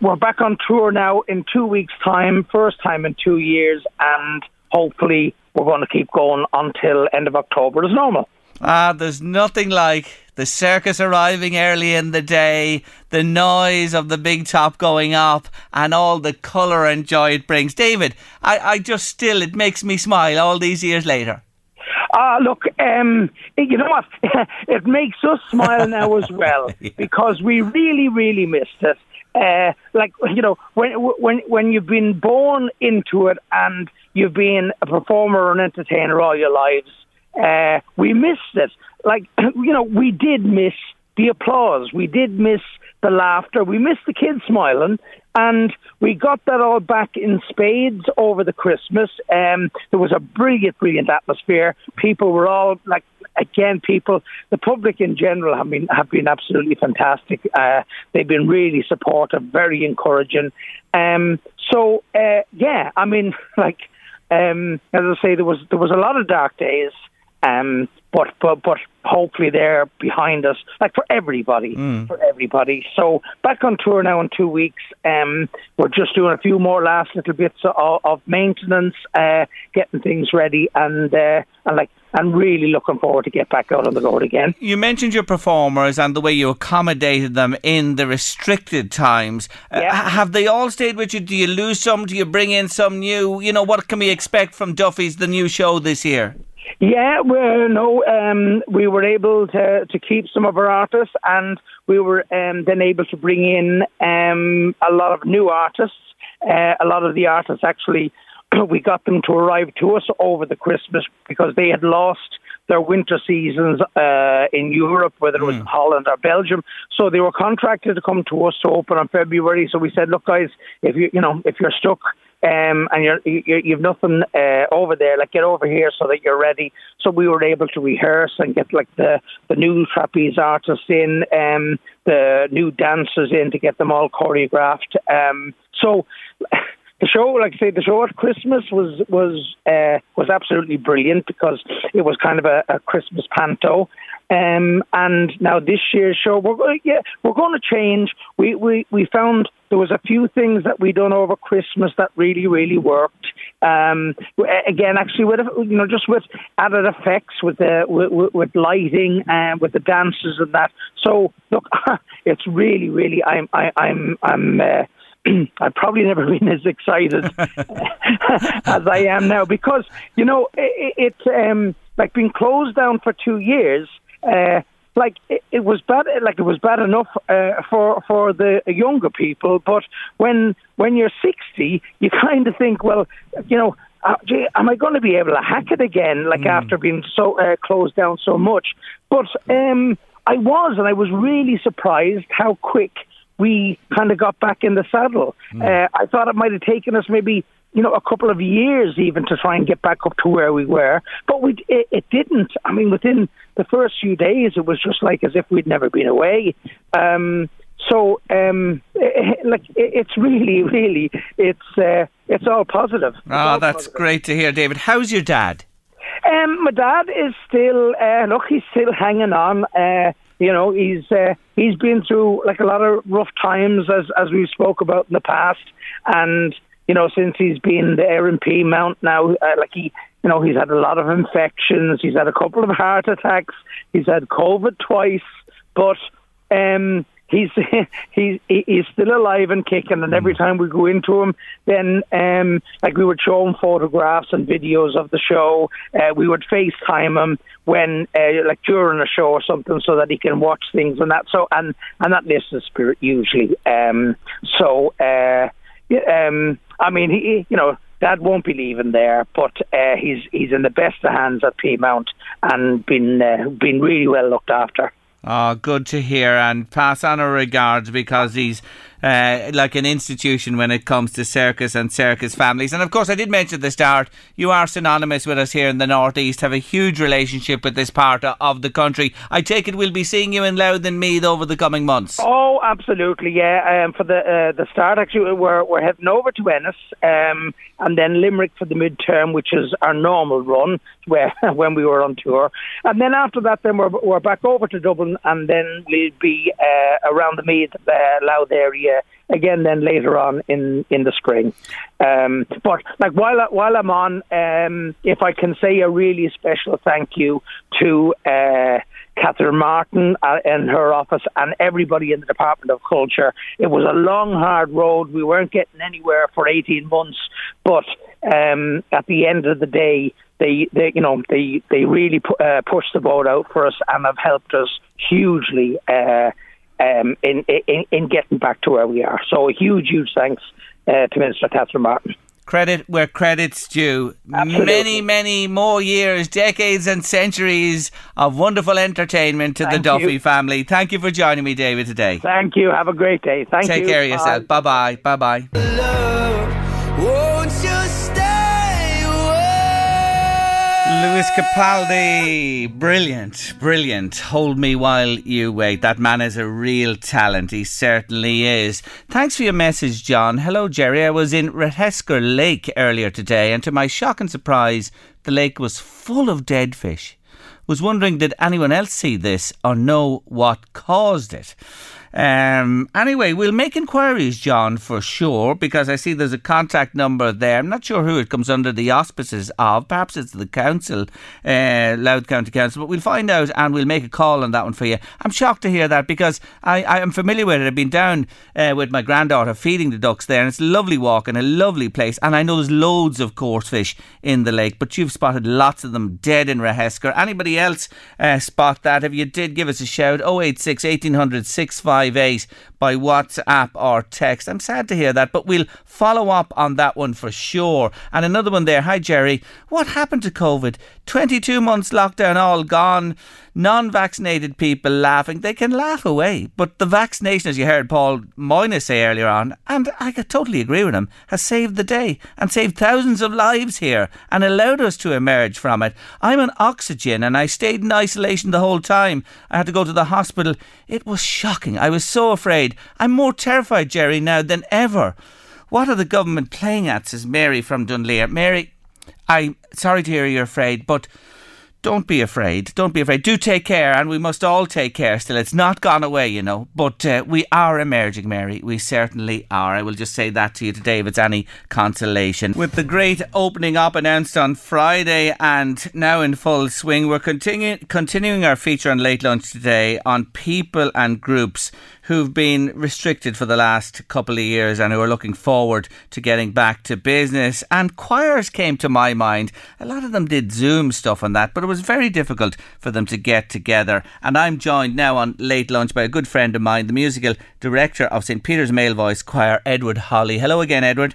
we're back on tour now in two weeks' time, first time in two years, and hopefully we're going to keep going until end of October as normal. Ah, there's nothing like the circus arriving early in the day, the noise of the big top going up, and all the colour and joy it brings. David, I, I just still, it makes me smile all these years later. Ah, uh, look, um, you know what? [LAUGHS] it makes us smile now as well [LAUGHS] yeah. because we really, really missed it. Uh, like you know, when when when you've been born into it and you've been a performer or an entertainer all your lives, uh, we missed it. Like, [CLEARS THROAT] you know, we did miss the applause. We did miss the laughter. We missed the kids smiling. And we got that all back in spades over the Christmas. Um, there was a brilliant, brilliant atmosphere. People were all like, again, people, the public in general have been have been absolutely fantastic. Uh, they've been really supportive, very encouraging. Um, so uh, yeah, I mean, [LAUGHS] like um, as I say, there was there was a lot of dark days Um, but but but hopefully they're behind us, like for everybody, mm. for everybody. So back on tour now in two weeks. Um, we're just doing a few more last little bits of, of maintenance, uh, getting things ready, and uh, and like and really looking forward to get back out on the road again. You mentioned your performers and the way you accommodated them in the restricted times. Uh, yeah. Uh, have they all stayed with you? Do you lose some? Do you bring in some new? You know, what can we expect from Duffy's the new show this year? Yeah, well, no, um, we were able to, to keep some of our artists, and we were um, then able to bring in um, a lot of new artists. Uh, a lot of the artists actually, [CLEARS THROAT] we got them to arrive to us over the Christmas because they had lost their winter seasons uh, in Europe, whether it was mm. Holland or Belgium. So they were contracted to come to us to open on February. So we said, look, guys, if you you know if you're stuck um, and you're, you, you've nothing uh, over there. Like get over here so that you're ready. So we were able to rehearse and get like the the new trapeze artists in, um, the new dancers in to get them all choreographed. Um, so. [LAUGHS] The show, like I say, the show at Christmas was was uh, was absolutely brilliant because it was kind of a, a Christmas panto, um, and now this year's show, we're yeah, we're going to change. We, we we found there was a few things that we done over Christmas that really really worked. Um, again, actually, with you know just with added effects, with the with, with lighting and with the dances and that. So look, [LAUGHS] it's really really I'm I, I'm I'm. Uh, [CLEARS THROAT] I've probably never [LAUGHS] been as excited [LAUGHS] as I am now because you know it, it's um, like being closed down for two years uh, like it, it, was bad, like it was bad enough uh, for for the younger people. But when when you're 60, you [LAUGHS] kind of think, well, you know, uh, gee, am I going to be able to hack it again? Like mm. after being so uh, closed down so much. But um, I was, and I was really surprised how quick we kind of got back in the saddle. Mm. Uh, I thought it might have taken us maybe you know, a couple of years even to try and get back up to where we were. But we, it, it didn't. I mean, within the first few days, it was just like as if we'd never been away. Um, so, um, [LAUGHS] like, it, it's really, [LAUGHS] really, it's uh, it's all positive. It's oh, that's positive. great to hear, David. How's your dad? Um, my dad is still, uh, look, he's still hanging on. Uh, you know, he's uh, he's been through like a lot of rough times, as as we spoke about in the past, and you know, since he's been the in mount now, uh, like he, you know, he's had a lot of infections. He's had a couple of heart attacks. He's had COVID twice, but um, he's [LAUGHS] he's he's still alive and kicking. And every mm. time we go into him, then um, like we would show him photographs and videos of the show. Uh, we would FaceTime him when uh, like during a show or something, so that he can watch things and that. So and and that lifts the spirit usually. Um, so. Uh, um, I mean, he, you know, Dad won't be leaving there, but uh, he's he's in the best of hands at Peamount and been uh, been really well looked after. Oh, good to hear, and pass on our regards because he's uh, like an institution when it comes to circus and circus families. And of course, I did mention at the start, you are synonymous with us here in the Northeast, have a huge relationship with this part of the country. I take it we'll be seeing you in Louth and Meath over the coming months. Oh, absolutely, yeah. Um, for the uh, the start, actually, we're, we're heading over to Ennis um, and then Limerick for the midterm, which is our normal run where [LAUGHS] when we were on tour. And then after that, then we're, we're back over to Dublin and then we'll be uh, around the Meath, uh, Louth area again then later on in in the spring. Um, but like while while I'm on, um, if I can say a really special thank you to. Uh, Catherine Martin uh, in her office and everybody in the Department of Culture. It was a long, hard road. We weren't getting anywhere for 18 months, but um, at the end of the day, they, they you know, they they really pu- uh, pushed the boat out for us and have helped us hugely. Uh, um, in, in, in getting back to where we are. So a huge, huge thanks uh, to Minister Catherine Martin. Credit where credit's due. Absolutely. Many, many more years, decades, and centuries of wonderful entertainment to Thank the Duffy you. family. Thank you for joining me, David, today. Thank you. Have a great day. Thank Take you. Take care of yourself. Bye bye. Bye bye. Capaldi, brilliant, brilliant. Hold me while you wait. That man is a real talent. He certainly is. Thanks for your message, John. Hello, Jerry. I was in Rathescar Lake earlier today, and to my shock and surprise, the lake was full of dead fish. Was wondering did anyone else see this or know what caused it? Um, anyway, we'll make inquiries, John, for sure, because I see there's a contact number there. I'm not sure who it comes under the auspices of. Perhaps it's the council, uh, Louth County Council, but we'll find out and we'll make a call on that one for you. I'm shocked to hear that because I, I am familiar with it. I've been down uh, with my granddaughter feeding the ducks there, and it's a lovely walk and a lovely place. And I know there's loads of coarse fish in the lake, but you've spotted lots of them dead in Rathescar. Anybody else uh, spot that? If you did, give us a shout 086 1800 658 by WhatsApp or text. I'm sad to hear that, but we'll follow up on that one for sure. And another one there. Hi, Jerry. What happened to COVID? 22 months lockdown, all gone. Non vaccinated people laughing. They can laugh away. But the vaccination, as you heard Paul Moynihan say earlier on, and I totally agree with him, has saved the day and saved thousands of lives here and allowed us to emerge from it. I'm on oxygen and I stayed in isolation the whole time. I had to go to the hospital. It was shocking. Was so afraid. I'm more terrified, Jerry, now than ever. What are the government playing at? says Mary from Dunleer. Mary, I'm sorry to hear you're afraid, but don't be afraid. Don't be afraid. Do take care, and we must all take care still. It's not gone away, you know, but uh, we are emerging, Mary. We certainly are. I will just say that to you today if it's any consolation. With the great opening up announced on Friday and now in full swing, we're continu- continuing our feature on Late Lunch today on people and groups who've been restricted for the last couple of years and who are looking forward to getting back to business. And choirs came to my mind. A lot of them did Zoom stuff and that, but it was very difficult for them to get together. And I'm joined now on late lunch by a good friend of mine, the musical director of St Peter's Male Voice Choir, Edward Holly. Hello again, Edward.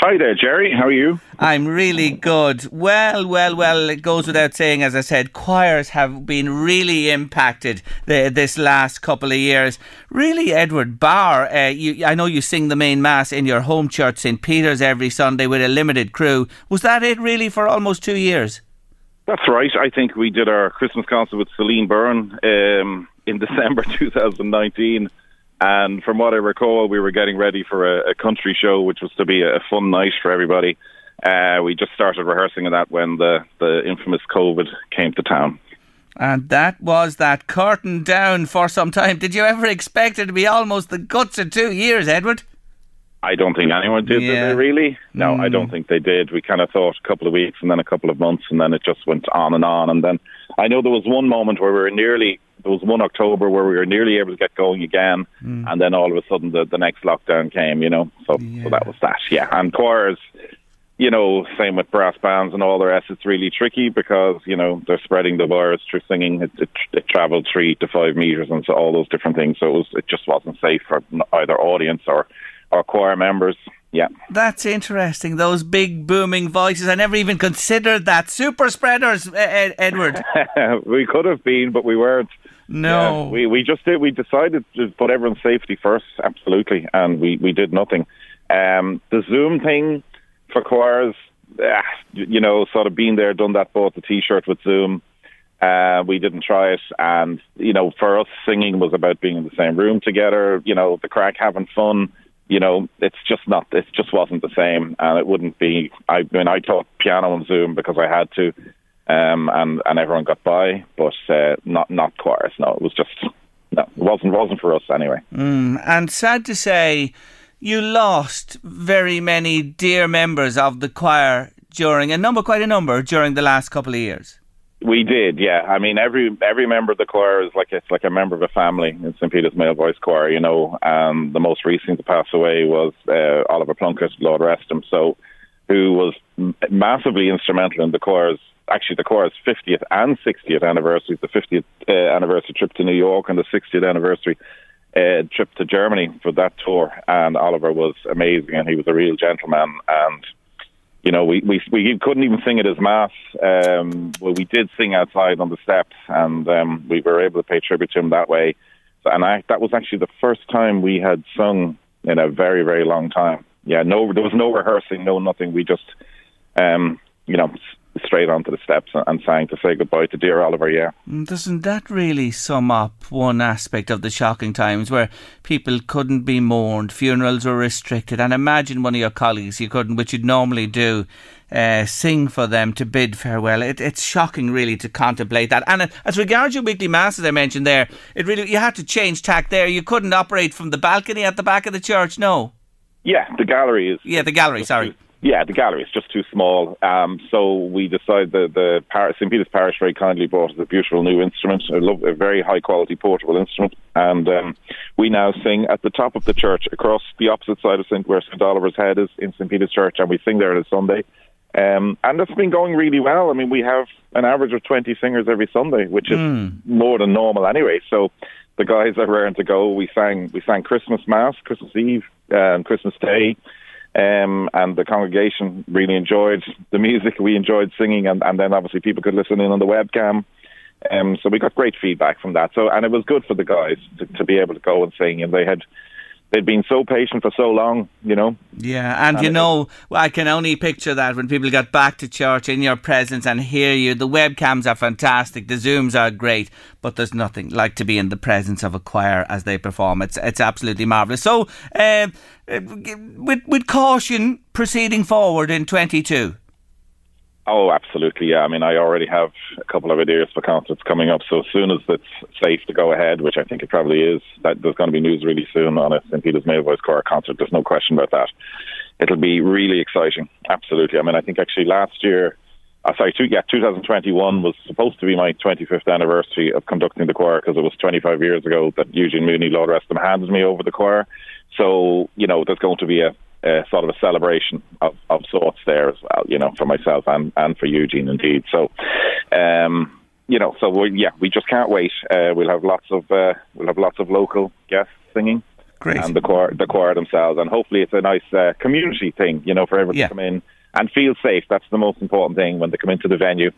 Hi there, Jerry. How are you? I'm really good. Well, well, well, it goes without saying, as I said, choirs have been really impacted the, this last couple of years. Really, Edward Barr, uh, you, I know you sing the main mass in your home church, St. Peter's, every Sunday with a limited crew. Was that it really for almost two years? That's right. I think we did our Christmas concert with Celine Byrne um, in [LAUGHS] December 2019. And from what I recall, we were getting ready for a, a country show, which was to be a, fun night for everybody. Uh, we just started rehearsing of that when the, the infamous COVID came to town. And that was that curtain down for some time. Did you ever expect it to be almost the guts of two years, Edward? I don't think anyone did, yeah. did they really? No, mm. I don't think they did. We kind of thought a couple of weeks and then a couple of months and then it just went on and on. And then I know there was one moment where we were nearly there was one October where we were nearly able to get going again, mm. and then all of a sudden the, the next lockdown came. You know, so yeah. so that was that. Yeah, and choirs, you know, same with brass bands and all the rest. It's really tricky because you know they're spreading the virus through singing. It, it, it travelled three to five meters and so all those different things. So it was it just wasn't safe for either audience or or choir members. Yeah. That's interesting. Those big booming voices. I never even considered that. Super spreaders, Ed- Edward. [LAUGHS] we could have been, but we weren't. No. Yeah, we, we just did. We decided to put everyone's safety first, absolutely. And we, we did nothing. Um, the Zoom thing for choirs, uh, you know, sort of being there, done that, bought the t shirt with Zoom. Uh, we didn't try it. And, you know, for us, singing was about being in the same room together, you know, the crack, having fun you know, it's just not, it just wasn't the same. And it wouldn't be, I mean, I taught piano on Zoom because I had to, um, and, and everyone got by, but uh, not, not choirs. No, it was just, no, it wasn't, wasn't for us anyway. Mm, and sad to say, you lost very many dear members of the choir during, a number, quite a number, during the last couple of years. We did, yeah. I mean, every every member of the choir is like it's like a member of a family in St Peter's Male Voice Choir, you know. And the most recent to pass away was uh, Oliver Plunkett, Lord rest him. So, who was massively instrumental in the choir's actually the choir's 50th and 60th anniversary, the 50th uh, anniversary trip to New York and the 60th anniversary uh, trip to Germany for that tour. And Oliver was amazing, and he was a real gentleman and you know, we, we we couldn't even sing at his mass. Um, well, we did sing outside on the steps, and um, we were able to pay tribute to him that way. So, and I, that was actually the first time we had sung in a very very long time. Yeah, no, there was no rehearsing, no nothing. We just, um, you know, straight onto the steps and sang to say goodbye to dear Oliver. Yeah, mm, doesn't that really sum up one aspect of the shocking times where people couldn't be mourned, funerals were restricted, and imagine one of your colleagues you couldn't, which you'd normally do, uh, sing for them to bid farewell. It, it's shocking, really, to contemplate that. And uh, as regards your weekly mass, as I mentioned there, it really you had to change tack there. You couldn't operate from the balcony at the back of the church. No. Yeah, the gallery is. Yeah, the gallery. Sorry. Yeah, the gallery is just too small. Um, so we decided the the Par- St Peter's Parish very kindly bought us a beautiful new instrument, a, lo- a very high quality portable instrument, and um, we now sing at the top of the church across the opposite side of St where St Oliver's Head is in St Peter's Church, and we sing there on a Sunday. Um, and it's been going really well. I mean, we have an average of 20 singers every Sunday, which is Mm. more than normal anyway. So the guys are raring to go. We sang we sang Christmas Mass, Christmas Eve, and Christmas Day. Um, and the congregation really enjoyed the music. We enjoyed singing, and, and then obviously people could listen in on the webcam. Um, so we got great feedback from that. So and it was good for the guys to, to be able to go and sing, and they had they'd been so patient for so long, you know. Yeah, and you And it- know, I can only picture that when people got back to church in your presence and hear you. The webcams are fantastic, the zooms are great, but there's nothing like to be in the presence of a choir as they perform. It's it's absolutely marvelous. So, uh, uh, with with caution proceeding forward in 22. Oh, absolutely. Yeah. I mean, I already have a couple of ideas for concerts coming up. So as soon as it's safe to go ahead, which I think it probably is, that there's going to be news really soon on a St. Peter's Male Voice Choir concert. There's no question about that. It'll be really exciting. Absolutely. I mean, I think actually last year, uh, sorry, two, yeah, 2021 was supposed to be my 25th anniversary of conducting the choir because it was 25 years ago that Eugene Mooney, Lord rest him, handed me over the choir. So, you know, there's going to be a, a sort of a celebration of, of sorts there as well, you know, for myself and, and for Eugene indeed. So, um, you know, so we yeah, we just can't wait. Uh, we'll have lots of uh, we'll have lots of local guests singing, Great. and the choir the choir themselves, and hopefully it's a nice uh, community thing, you know, for everyone Yeah. to come in and feel safe. That's the most important thing when they come into the venue.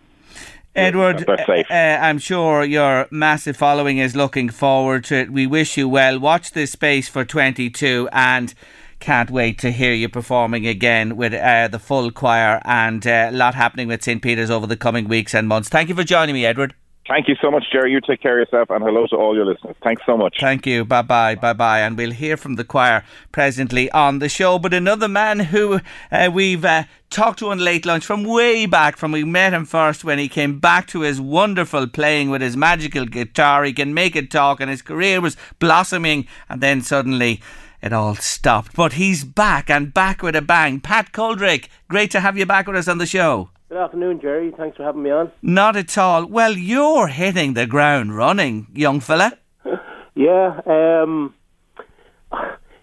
Edward, uh, I'm sure your massive following is looking forward to it. We wish you well. Watch this space for 22 and can't wait to hear you performing again with uh, the full choir and uh, a lot happening with St. Peter's over the coming weeks and months. Thank you for joining me, Edward. Thank you so much, Jerry. You take care of yourself, and hello to all your listeners. Thanks so much. Thank you. Bye bye. Bye bye. And we'll hear from the choir presently on the show. But another man who uh, we've uh, talked to on late lunch from way back, from we met him first when he came back to his wonderful playing with his magical guitar. He can make it talk, and his career was blossoming. And then suddenly. It all stopped, but he's back and back with a bang. Pat Coldrick, great to have you back with us on the show. Good afternoon, Jerry. Thanks for having me on. Not at all. Well, you're hitting the ground running, young fella. [LAUGHS] Yeah, um,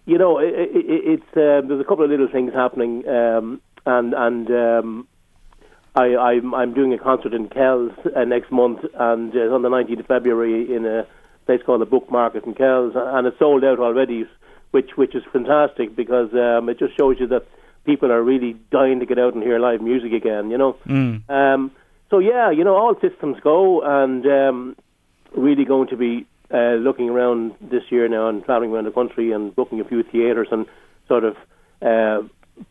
you know, it, it, it's uh, there's a couple of little things happening, um, and and um, I, I'm I'm doing a concert in Kells uh, next month, and uh, on the 19th of February in a place called the Book Market in Kells, and it's sold out already, which which is fantastic because um, it just shows you that people are really dying to get out and hear live music again. You know. Mm. Um, so yeah, you know, all systems go, and um, really going to be uh, looking around this year now and traveling around the country and booking a few theatres and sort of uh,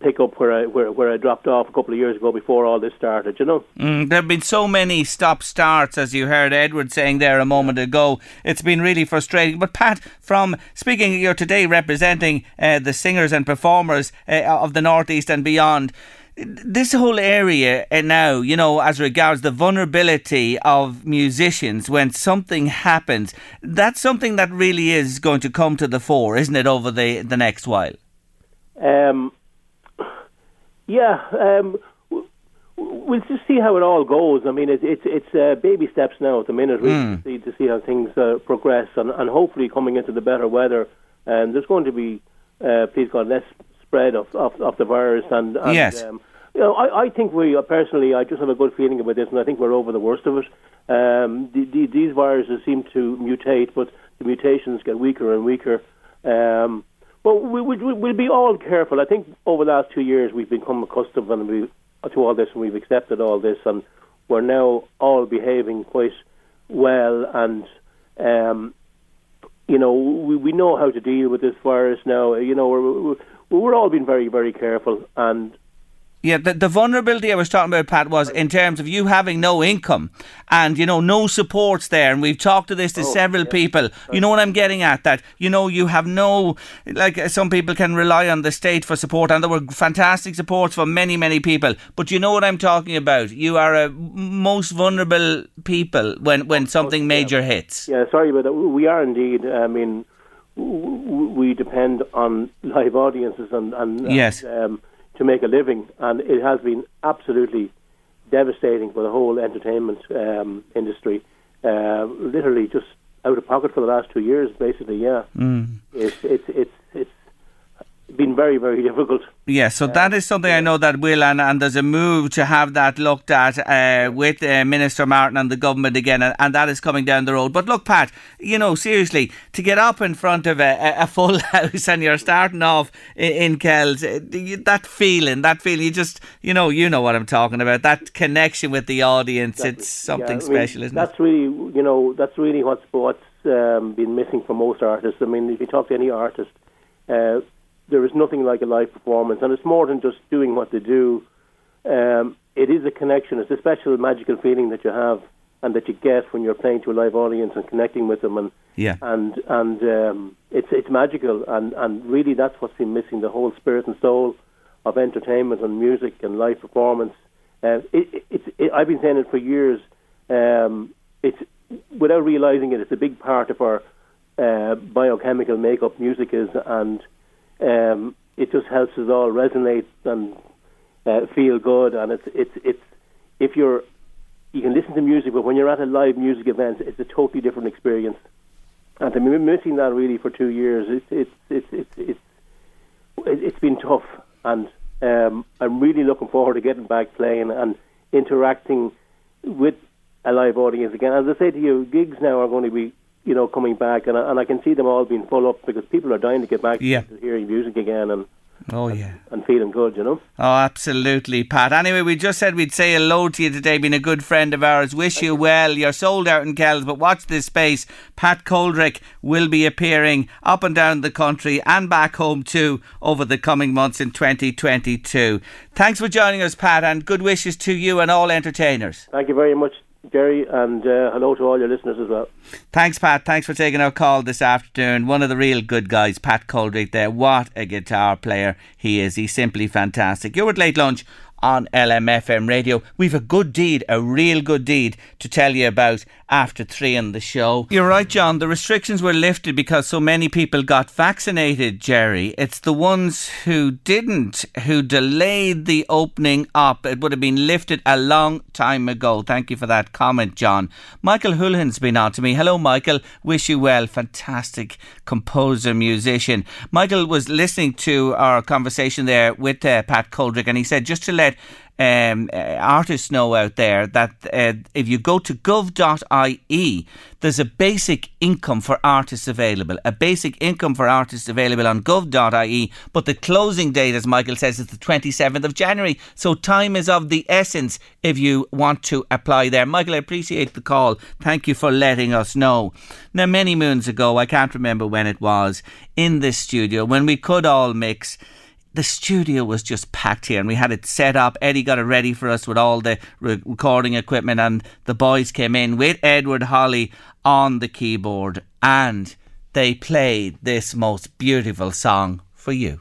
pick up where I where, where I dropped off a couple of years ago before all this started. You know. Mm, there have been so many stop starts, as you heard Edward saying there a moment ago. It's been really frustrating. But Pat, from speaking, you're today representing uh, the singers and performers uh, of the Northeast and beyond. This whole area uh, now, you know, as regards the vulnerability of musicians when something happens, that's something that really is going to come to the fore, isn't it, over the, the next while? Um, yeah, um, we'll just see how it all goes. I mean, it's it's it's uh, baby steps now at the minute, We Mm. to, see, to see how things uh, progress, and, and hopefully coming into the better weather, um, there's going to be, uh, please God, less spread of, of, of the virus. And, and Yes. um, you know, I, I think we uh, personally, I just have a good feeling about this, and I think we're over the worst of it. Um, the, the, these viruses seem to mutate, but the mutations get weaker and weaker. Um, well, we, we, we'll be all careful. I think over the last two years we've become accustomed and we, to all this, and we've accepted all this, and we're now all behaving quite well. And um, you know, we, we know how to deal with this virus now. You know, we're, we're, we're all being very, very careful, and Yeah, the, the vulnerability I was talking about, Pat, was in terms of you having no income and, you know, no supports there. And we've talked to this to Oh, several yeah. people. You know what I'm getting at? That, you know, you have no, like uh, some people can rely on the state for support, and there were fantastic supports for many, many people. But you know what I'm talking about? You are a most vulnerable people when, when something major hits. Yeah, sorry about that. We are indeed. I mean, we depend on live audiences and, and Yes. and, um, to make a living, and it has been absolutely devastating for the whole entertainment um, industry. Uh, literally, just out of pocket for the last two years, basically. Yeah, Mm. it's it's it's it's been very very [LAUGHS] difficult. Yeah, so that is something I know that will, and, and there's a move to have that looked at uh, with uh, Minister Martin and the government again, and, and that is coming down the road. But look, Pat, you know, seriously, to get up in front of a, a- full [LAUGHS] house and you're starting off in, in Kells, uh, that feeling, that feeling, you just, you know, you know what I'm talking about, that connection with the audience, it's something Yeah, I mean, special, isn't it? that's really, you know, that's really what's what's um, been missing for most artists. I mean, if you talk to any artist, uh, there is nothing like a live performance, and it's more than just doing what they do. Um, it is a connection. It's a special, magical feeling that you have and that you get when you're playing to a live audience and connecting with them, and Yeah. and and um, it's it's magical, and and really that's what's been missing the whole spirit and soul of entertainment and music and live performance. Uh, it, it, it's it, I've been saying it for years. Um, it's without realizing it, it's a big part of our uh, biochemical makeup. Music is, and um, it just helps us all resonate and uh, feel good. And it's it's it's if you're you can listen to music, but when you're at a live music event, it's a totally different experience. And I've been missing that really for two years. It's it's it's it's it's it- it's been tough, and um, I'm really looking forward to getting back playing and interacting with a live audience again. As I say to you, gigs now are going to be you know coming back, and I, and I can see them all being full up because people are dying to get back Yeah. to hearing music again and Oh, yeah. and feeling good, you know. Oh, absolutely, Pat. Anyway, we just said we'd say hello to you today, being a good friend of ours. Wish you well. You're sold out in Kells, but watch this space. Pat Coldrick will be appearing up and down the country and back home too over the coming months in 2022. Thanks for joining us, Pat, and good wishes to you and all entertainers. Thank you very much, Jerry, and uh, hello to all your listeners as well. Thanks, Pat. Thanks for taking our call this afternoon. One of the real good guys, Pat Coldrick there. What a guitar player he is. He's simply fantastic. You're at Late Lunch on LMFM radio. We've a good deed, a real good deed to tell you about after three in the show. You're right, John. The restrictions were lifted because so many people got vaccinated, Jerry. It's the ones who didn't who delayed the opening up. It would have been lifted a long time ago. Thank you for that comment, John. Michael Holohan's been on to me. Hello, Michael. Wish you well. Fantastic composer, musician. Michael was listening to our conversation there with uh, Pat Coldrick, and he said just to let um, uh, artists know out there that uh, if you go to gov.ie, there's a basic income for artists available. A basic income for artists available on gov.ie, but the closing date, as Michael says, is the 27th of January. So time is of the essence if you want to apply there. Michael, I appreciate the call. Thank you for letting us know. Now, many moons ago, I can't remember when it was, in this studio, when we could all mix the studio was just packed here and we had it set up. Eddie got it ready for us with all the re- recording equipment and the boys came in with Edward Holly on the keyboard and they played this most beautiful song for you.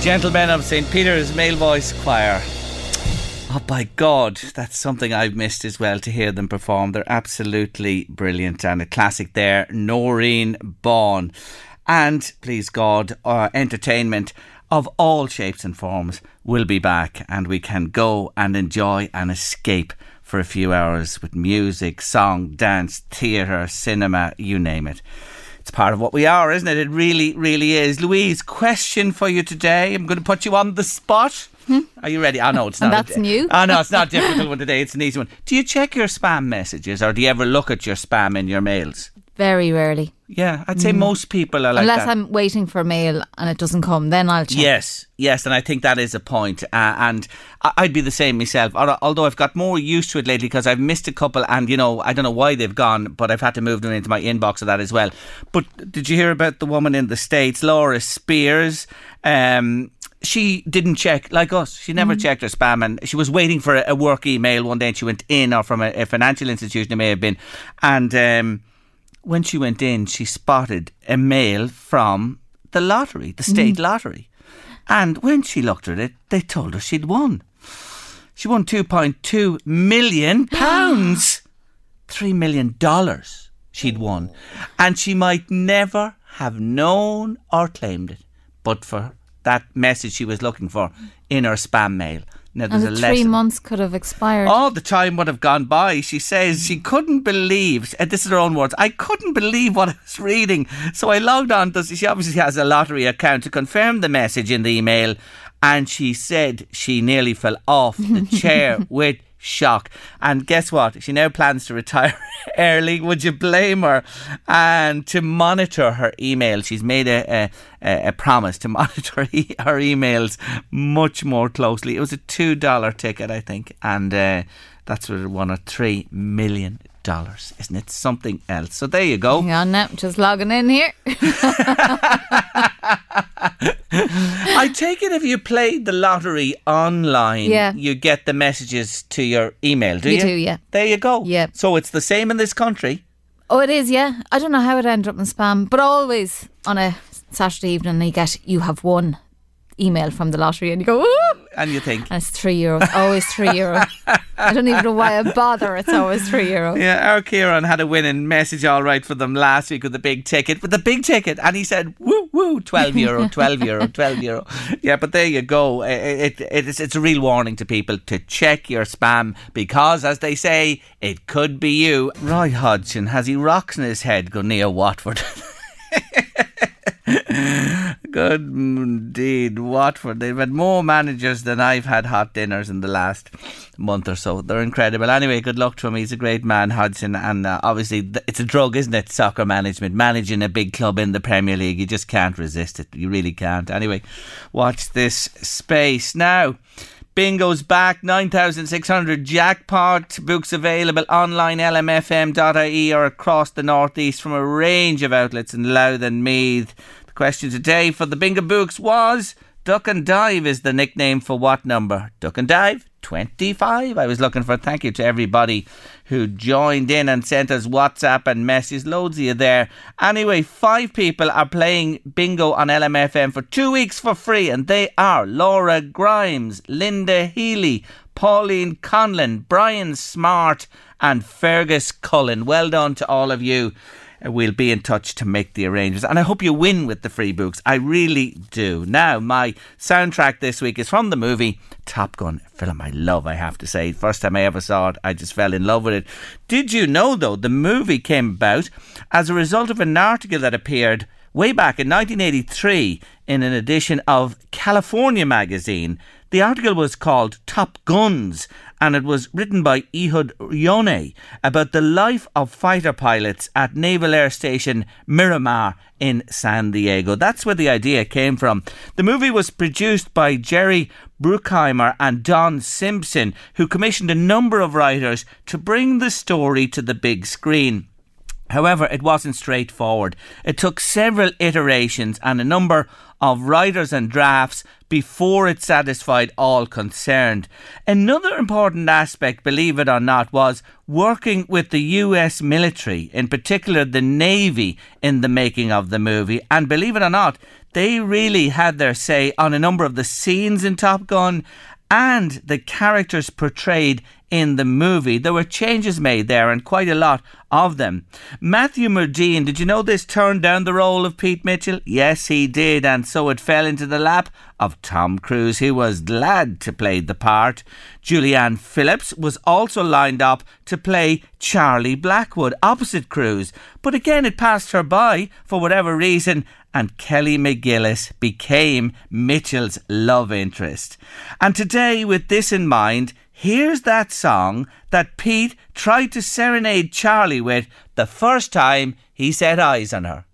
Gentlemen of St. Peter's Male Voice Choir. Oh, by God, that's something I've missed as well to hear them perform. They're absolutely brilliant and a classic there. Noreen Bawn. And, please God, our entertainment of all shapes and forms will be back and we can go and enjoy and escape for a few hours with music, song, dance, theatre, cinema, you name it. It's part of what we are, isn't it? It really, really is. Louise, question for you today. I'm going to put you on the spot. Hmm? Are you ready? I know it's not. that's di- new. Oh know it's not a [LAUGHS] difficult one today. It's an easy one. Do you check your spam messages, or do you ever look at your spam in your mails? Very rarely. Yeah, I'd say most people are like Unless that. I'm waiting for a mail and it doesn't come, then I'll check. Yes, yes, and I think that is a point. Uh, and I- I'd be the same myself. Al- Although I've got more used to it lately because I've missed a couple, and you know I don't know why they've gone, but I've had to move them into my inbox of that as well. But did you hear about the woman in the states, Laura Spears? Um, she didn't check like us. She never checked her spam, and she was waiting for a, a work email one day, and she went in, or from a, a financial institution, it may have been, and. Um, when she went in, she spotted a mail from the lottery, the state mm-hmm. lottery. And when she looked at it, they told her she'd won. She won 2.2 million [GASPS] pounds. $3 million she'd won. And she might never have known or claimed it, but for that message she was looking for in her spam mail. Now, And there's the three months could have expired. All the time would have gone by. She says she couldn't believe, and this is her own words, I couldn't believe what I was reading. So I logged on, to, she obviously has a lottery account to confirm the message in the email, and she said she nearly fell off the [LAUGHS] chair with shock. And guess what? She now plans to retire [LAUGHS] early. Would you blame her? And to monitor her email, she's made a, a, a promise to [LAUGHS] monitor e- her emails much more closely. It was a two dollar ticket, I think, and uh, that's what it won her three million dollars. Isn't it something else? So there you go. Hang on now, just logging in here. [LAUGHS] I take it if you play the lottery online, Yeah. you get the messages to your email, do you? You do, yeah. There you go. Yeah. So it's the same in this country. Oh, it is, yeah. I don't know how it ended up in spam, but always on a Saturday evening, you get you have won email from the lottery, and you go, Ooh! And you think, and it's three euros. Always three euro. I don't even know why I bother. It's always three euro. yeah, our Kieran had a winning message all right for them last week with the big ticket, with the big ticket, and he said, woo, woo, 12 euro, [LAUGHS] 12 euro, 12 euro. Yeah, but there you go. It, it, it's, it's a real warning to people to check your spam because, as they say, it could be you. Roy Hodgson, has he rocks in his head go near Watford? [LAUGHS] [LAUGHS] Good indeed, Watford. They've had more managers than I've had hot dinners in the last month or so. They're incredible. Anyway, good luck to him. He's a great man, Hodgson, and uh, obviously it's a drug, isn't it? Soccer management, managing a big club in the Premier League. You just can't resist it. You really can't. Anyway, watch this space now. Bingo's back, 9,600 jackpot. Books available online, lmfm.ie or across the northeast from a range of outlets in Louth and Meath. The question today for the Bingo Books was Duck and Dive is the nickname for what number? Duck and Dive? 25. I was looking for thank you to everybody who joined in and sent us WhatsApp and messages. Loads of you there. Anyway, five people are playing bingo on LMFM for two weeks for free, and they are Laura Grimes, Linda Healy, Pauline Conlon, Brian Smart, and Fergus Cullen. Well done to all of you. Uh, We'll be in touch to make the arrangements. And I hope you win with the free books. I really do. Now, my soundtrack this week is from the movie Top Gun. Film I love, I have to say. First time I ever saw it, I just fell in love with it. Did you know, though, the movie came about as a result of an article that appeared way back in 1983 in an edition of California magazine. The article was called Top Guns and it was written by Ehud Yonay about the life of fighter pilots at Naval Air Station Miramar in San Diego. That's where the idea came from. The movie was produced by Jerry Bruckheimer and Don Simpson, who commissioned a number of writers to bring the story to the big screen. However, it wasn't straightforward. It took several iterations and a number of writers and drafts before it satisfied all concerned. Another important aspect, believe it or not, was working with the US military, in particular the Navy, in the making of the movie. And believe it or not, they really had their say on a number of the scenes in Top Gun and the characters portrayed in the movie. There were changes made there and quite a lot of them. Matthew Modine, did you know this turned down the role of Pete Mitchell? Yes, he did, and so it fell into the lap of Tom Cruise, who was glad to play the part. Julianne Phillips was also lined up to play Charlie Blackwood opposite Cruise, but again it passed her by for whatever reason, and Kelly McGillis became Mitchell's love interest. And today, with this in mind, here's that song that Pete tried to serenade Charlie with the first time he set eyes on her.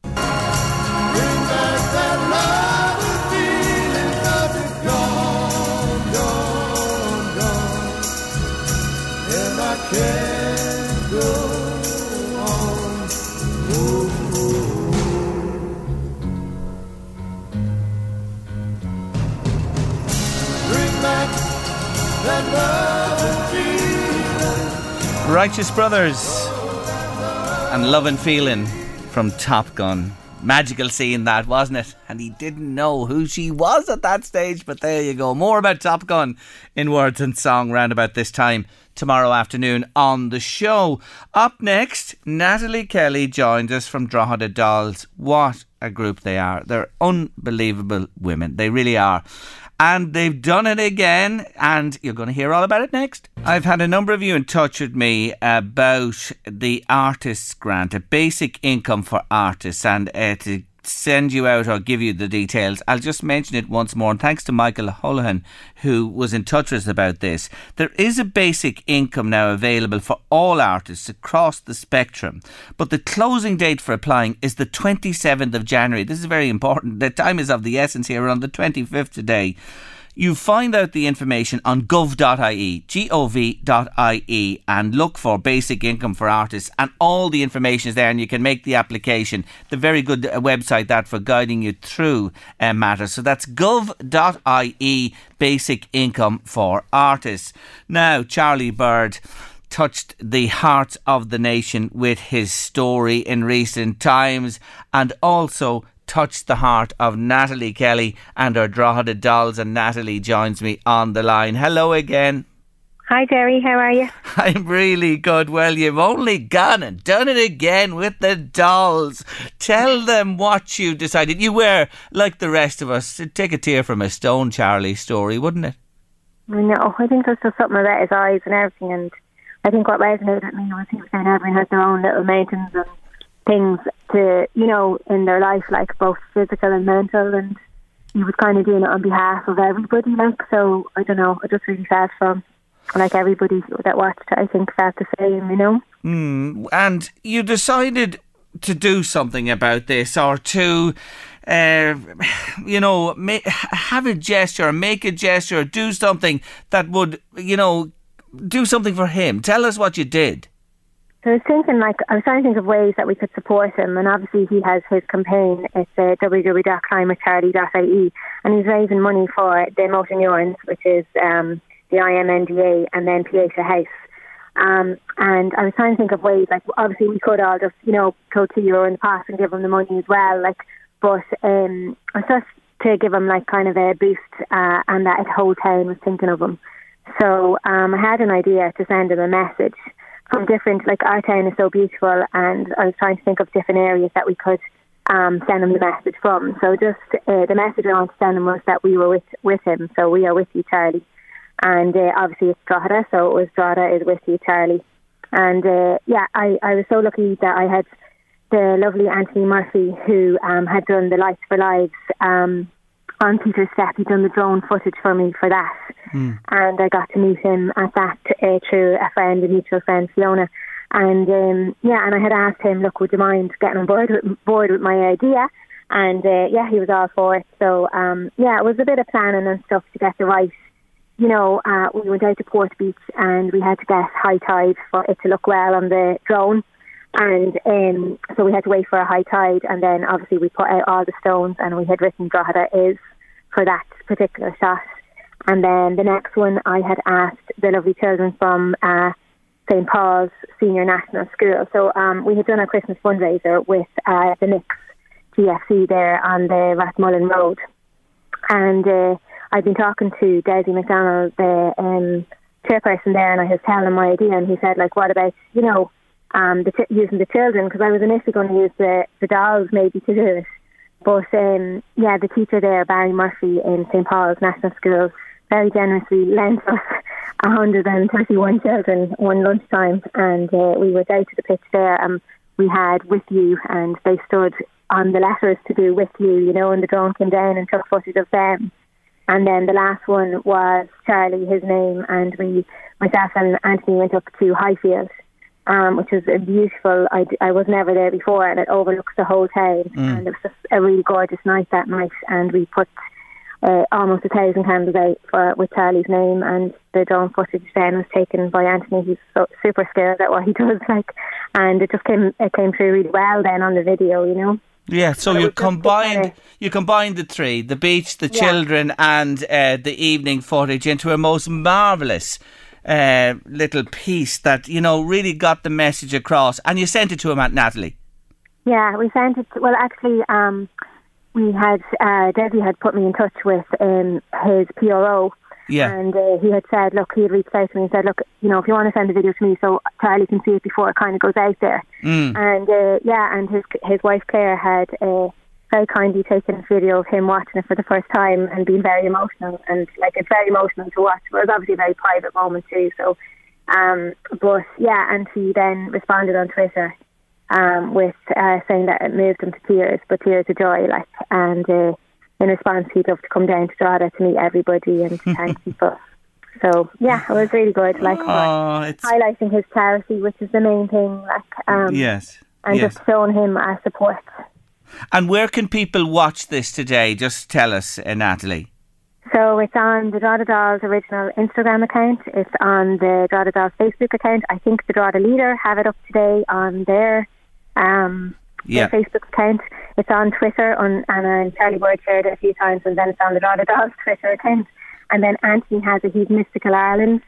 Righteous Brothers and Love and Feeling from Top Gun. Magical scene that, wasn't it? And he didn't know who she was at that stage, but there you go. More about Top Gun in words and song round about this time tomorrow afternoon on the show. Up next, Natalie Kelly joins us from Drogheda Dolls. What a group they are. They're unbelievable women. They really are and they've done it again, and you're going to hear all about it next. I've had a number of you in touch with me about the Artists Grant, a basic income for artists, and uh, to send you out or give you the details. I'll just mention it once more. And thanks to Michael Holohan, who was in touch with us about this. There is a basic income now available for all artists across the spectrum, but the closing date for applying is the 27th of January. This is very important. The time is of the essence here. We're on the 25th today. You find out the information on gov.ie, gov.ie, and look for basic income for artists, and all the information is there, and you can make the application. The very good uh, website that for guiding you through uh, matters. So that's gov.ie, basic income for artists. Now, Charlie Bird touched the hearts of the nation with his story in recent times and also touched the heart of Natalie Kelly and her Drogheda Dolls, and Natalie joins me on the line. Hello again. Hi, Jerry. How are you? [LAUGHS] I'm really good. Well, you've only gone and done it again with the dolls. Tell them what you decided. You were, like the rest of us, take a tear from a stone, Charlie story, wouldn't it? No, I think there's just something about his eyes and everything. And I think what resonated with me was he was saying everyone has their own little mountains and things to, you know, in their life, like both physical and mental. And he was kind of doing it on behalf of everybody, like, so I don't know, I just really felt from like everybody that watched it, I think felt the same, you know. Mm, and you decided to do something about this or to. Uh, you know, make, have a gesture, make a gesture, do something that would, you know, do something for him. Tell us what you did. So I was thinking, like, I was trying to think of ways that we could support him, and obviously he has his campaign. It's uh, www.climbwithcharlie.ie, and he's raising money for the Motor Neurons, which is um, the IMNDA, and then Pieta House. Um, and I was trying to think of ways, like, obviously we could all just, you know, go to Euro in the past and give him the money as well, like, but um, just to give him, like, kind of a boost, uh, and that whole town was thinking of him. So um, I had an idea to send him a message from different, like our town is so beautiful, and I was trying to think of different areas that we could um, send him the message from. So just uh, the message I want to send him was that we were with with him. So we are with you, Charlie. And uh, obviously it's Drogheda, so it was Drogheda is with you, Charlie. And uh, yeah, I, I was so lucky that I had the lovely Anthony Murphy who um, had done the Lights for Lives um, on Peter's Step. He'd done the drone footage for me for that. Mm. And I got to meet him at that uh, through a friend, a mutual friend, Fiona. And um, yeah, and I had asked him, look, would you mind getting on board with, board with my idea? And uh, yeah, he was all for it. So um, yeah, it was a bit of planning and stuff to get the right. You know, uh, we went out to Port Beach and we had to get high tide for it to look well on the drone. And um, so we had to wait for a high tide, and then obviously we put out all the stones, and we had written Drogheda is for that particular shot. And then the next one, I had asked the lovely children from uh, St Paul's Senior National School. So um, we had done a Christmas fundraiser with uh, the Nick's GFC there on the Rathmullen Road, and uh, I'd been talking to Desi McDonald, the um, chairperson there, and I was telling him my idea, and he said, like, what about you know, um, the ch- using the children? Because I was initially going to use the the dolls maybe to do it, but um, yeah, the teacher there, Barry Murphy in St Paul's National School, very generously lent us 131 children one lunchtime, and uh, we went out to the pitch there, and we had with you, and they stood on the letters to do with you, you know, and the drone came down and took footage of them. And then the last one was Charlie, his name, and we, myself and Anthony went up to Highfield, um, which is a beautiful. I, I was never there before, and it overlooks the whole town. Mm. And it was just a really gorgeous night that night. And we put uh, almost a thousand candles out for with Charlie's name, and the drone footage then was taken by Anthony. He's so, super skilled at what he [LAUGHS] does, like, and it just came it came through really well then on the video, you know. Yeah, so it you combined you combined the three, the beach, the Yeah. children, and uh, the evening footage into a most marvelous uh, little piece that you know really got the message across. And you sent it to him at Natalie. Yeah, we sent it. Well, actually, um, we had uh, Desi had put me in touch with um, his PRO, Yeah. and uh, he had said, look, he had reached out to me and said, look, you know, if you want to send the video to me, so Charlie can see it before it kind of goes out there. Mm. And uh, yeah, and his his wife Claire had uh, very kindly taken a video of him watching it for the first time and being very emotional, and like it's very emotional to watch. But it was obviously a very private moment too. So, um, but yeah, and he then responded on Twitter um, with uh, saying that it moved him to tears, but tears of joy, like, and uh, in response, he'd love to come down to Drogheda to meet everybody and to thank [LAUGHS] people. So yeah, it was really good. Like Oh, highlighting his charity, which is the main thing. Like, um, yes, and yes. just showing him our support. And where can people watch this today? Just tell us, uh, Natalie. So it's on the Drogheda Dolls original Instagram account. It's on the Drogheda Dolls Facebook account. I think the Drogheda Leader have it up today on their um, Yeah. their Facebook account. It's on Twitter, on, and uh, Charlie Bird shared it a few times, and then it's on the Drogheda Dolls Twitter account. And then Anthony has. He's Mystical Ireland.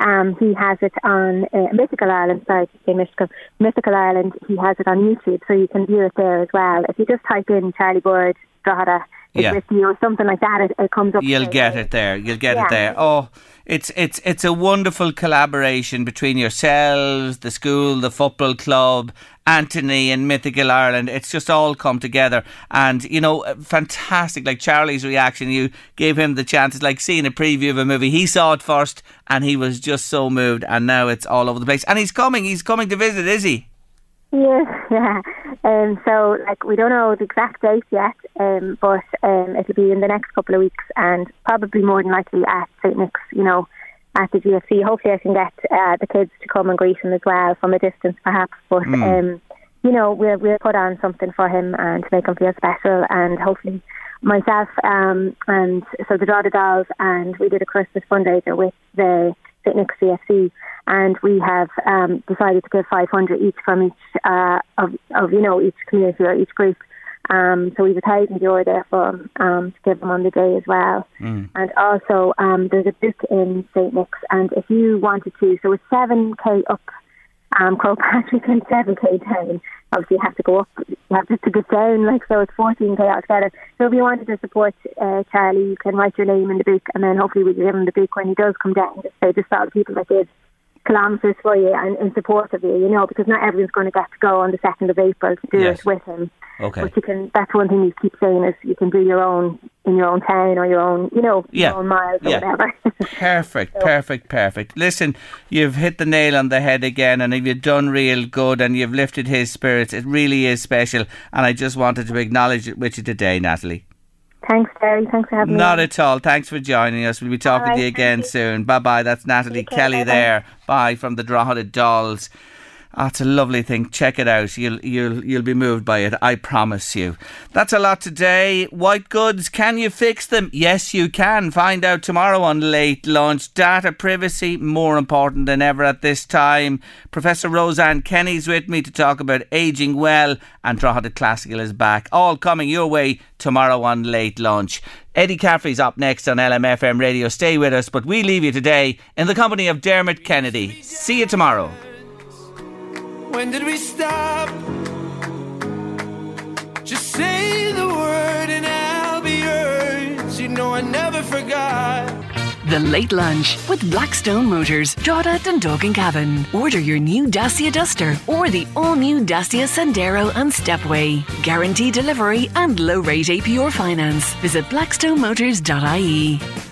Um, he has it on uh, Mythical Ireland. Sorry, to say Mystical. Mythical Ireland. He has it on YouTube, so you can view it there as well. If you just type in Charlie Bird Drogheda, Yeah. with you or something like that, it, it comes up. You'll get it there. You'll get Yeah. it there. Oh, it's it's it's a wonderful collaboration between yourselves, the school, the football club, Anthony and Mythical Ireland. It's just all come together, and you know, fantastic. Like Charlie's reaction, you gave him the chance. It's like seeing a preview of a movie. He saw it first, and he was just so moved. And now it's all over the place. And he's coming. He's coming to visit, is he? Yes, [LAUGHS] yeah. Um, so, like, we don't know the exact date yet, um, but um, it'll be in the next couple of weeks and probably more than likely at St. Nick's, you know, at the GFC. Hopefully, I can get uh, the kids to come and greet him as well from a distance, perhaps. But, Mm. um, you know, we'll, we'll put on something for him and to make him feel special and hopefully myself um, and so the Drogheda Dolls and we did a Christmas fundraiser with the. Nick's GFC and we have um, decided to give 500 each from each uh, of, of, you know, each community or each group. Um, so we have a thousand euro there for 'em, um, to give them on the day as well. Mm. And also, um, there's a book in St. Nick's, and if you wanted to, so it's 7k up um, Patrick and 7k down. Obviously, you have to go up, you have to go down, like, so it's 14k altogether. So if you wanted to support uh, Charlie, you can write your name in the book, and then hopefully we'll give him the book when he does come down. Just say, just all the people that did kilometres for you and in support of you, you know, because not everyone's going to get to go on the 2nd of April to do Yes. it with him. Okay. But you can, that's one thing you keep saying is you can do your own in your own town or your own, you know, Yeah. your own miles or whatever. [LAUGHS] Perfect, perfect, perfect. Listen, you've hit the nail on the head again, and you've done real good, and you've lifted his spirits. It really is special, and I just wanted to acknowledge it with you today, Natalie. Thanks, Terry. Thanks for having Not me. Not at all. Thanks for joining us. We'll be talking All to you again you. soon. Bye bye. That's Natalie care, Kelly bye-bye. there. Bye from the Drogheda Dolls. It's a lovely thing. Check it out. You'll you'll you'll be moved by it. I promise you. That's a lot today. White goods. Can you fix them? Yes, you can. Find out tomorrow on late lunch. Data privacy more important than ever at this time. Professor Roseanne Kenny's with me to talk about aging well, and Drogheda Classical is back. All coming your way tomorrow on late lunch. Eddie Caffrey's up next on LMFM radio. Stay with us, but we leave you today in the company of Dermot Kennedy. See you tomorrow. When did we stop? Just say the word and I'll be yours. You know I never forgot. The Late Lunch with Blackstone Motors, Drogheda, Dundalk and Cavan. Order your new Dacia Duster or the all-new Dacia Sandero and Stepway. Guaranteed delivery and low rate APR finance. Visit blackstonemotors.ie.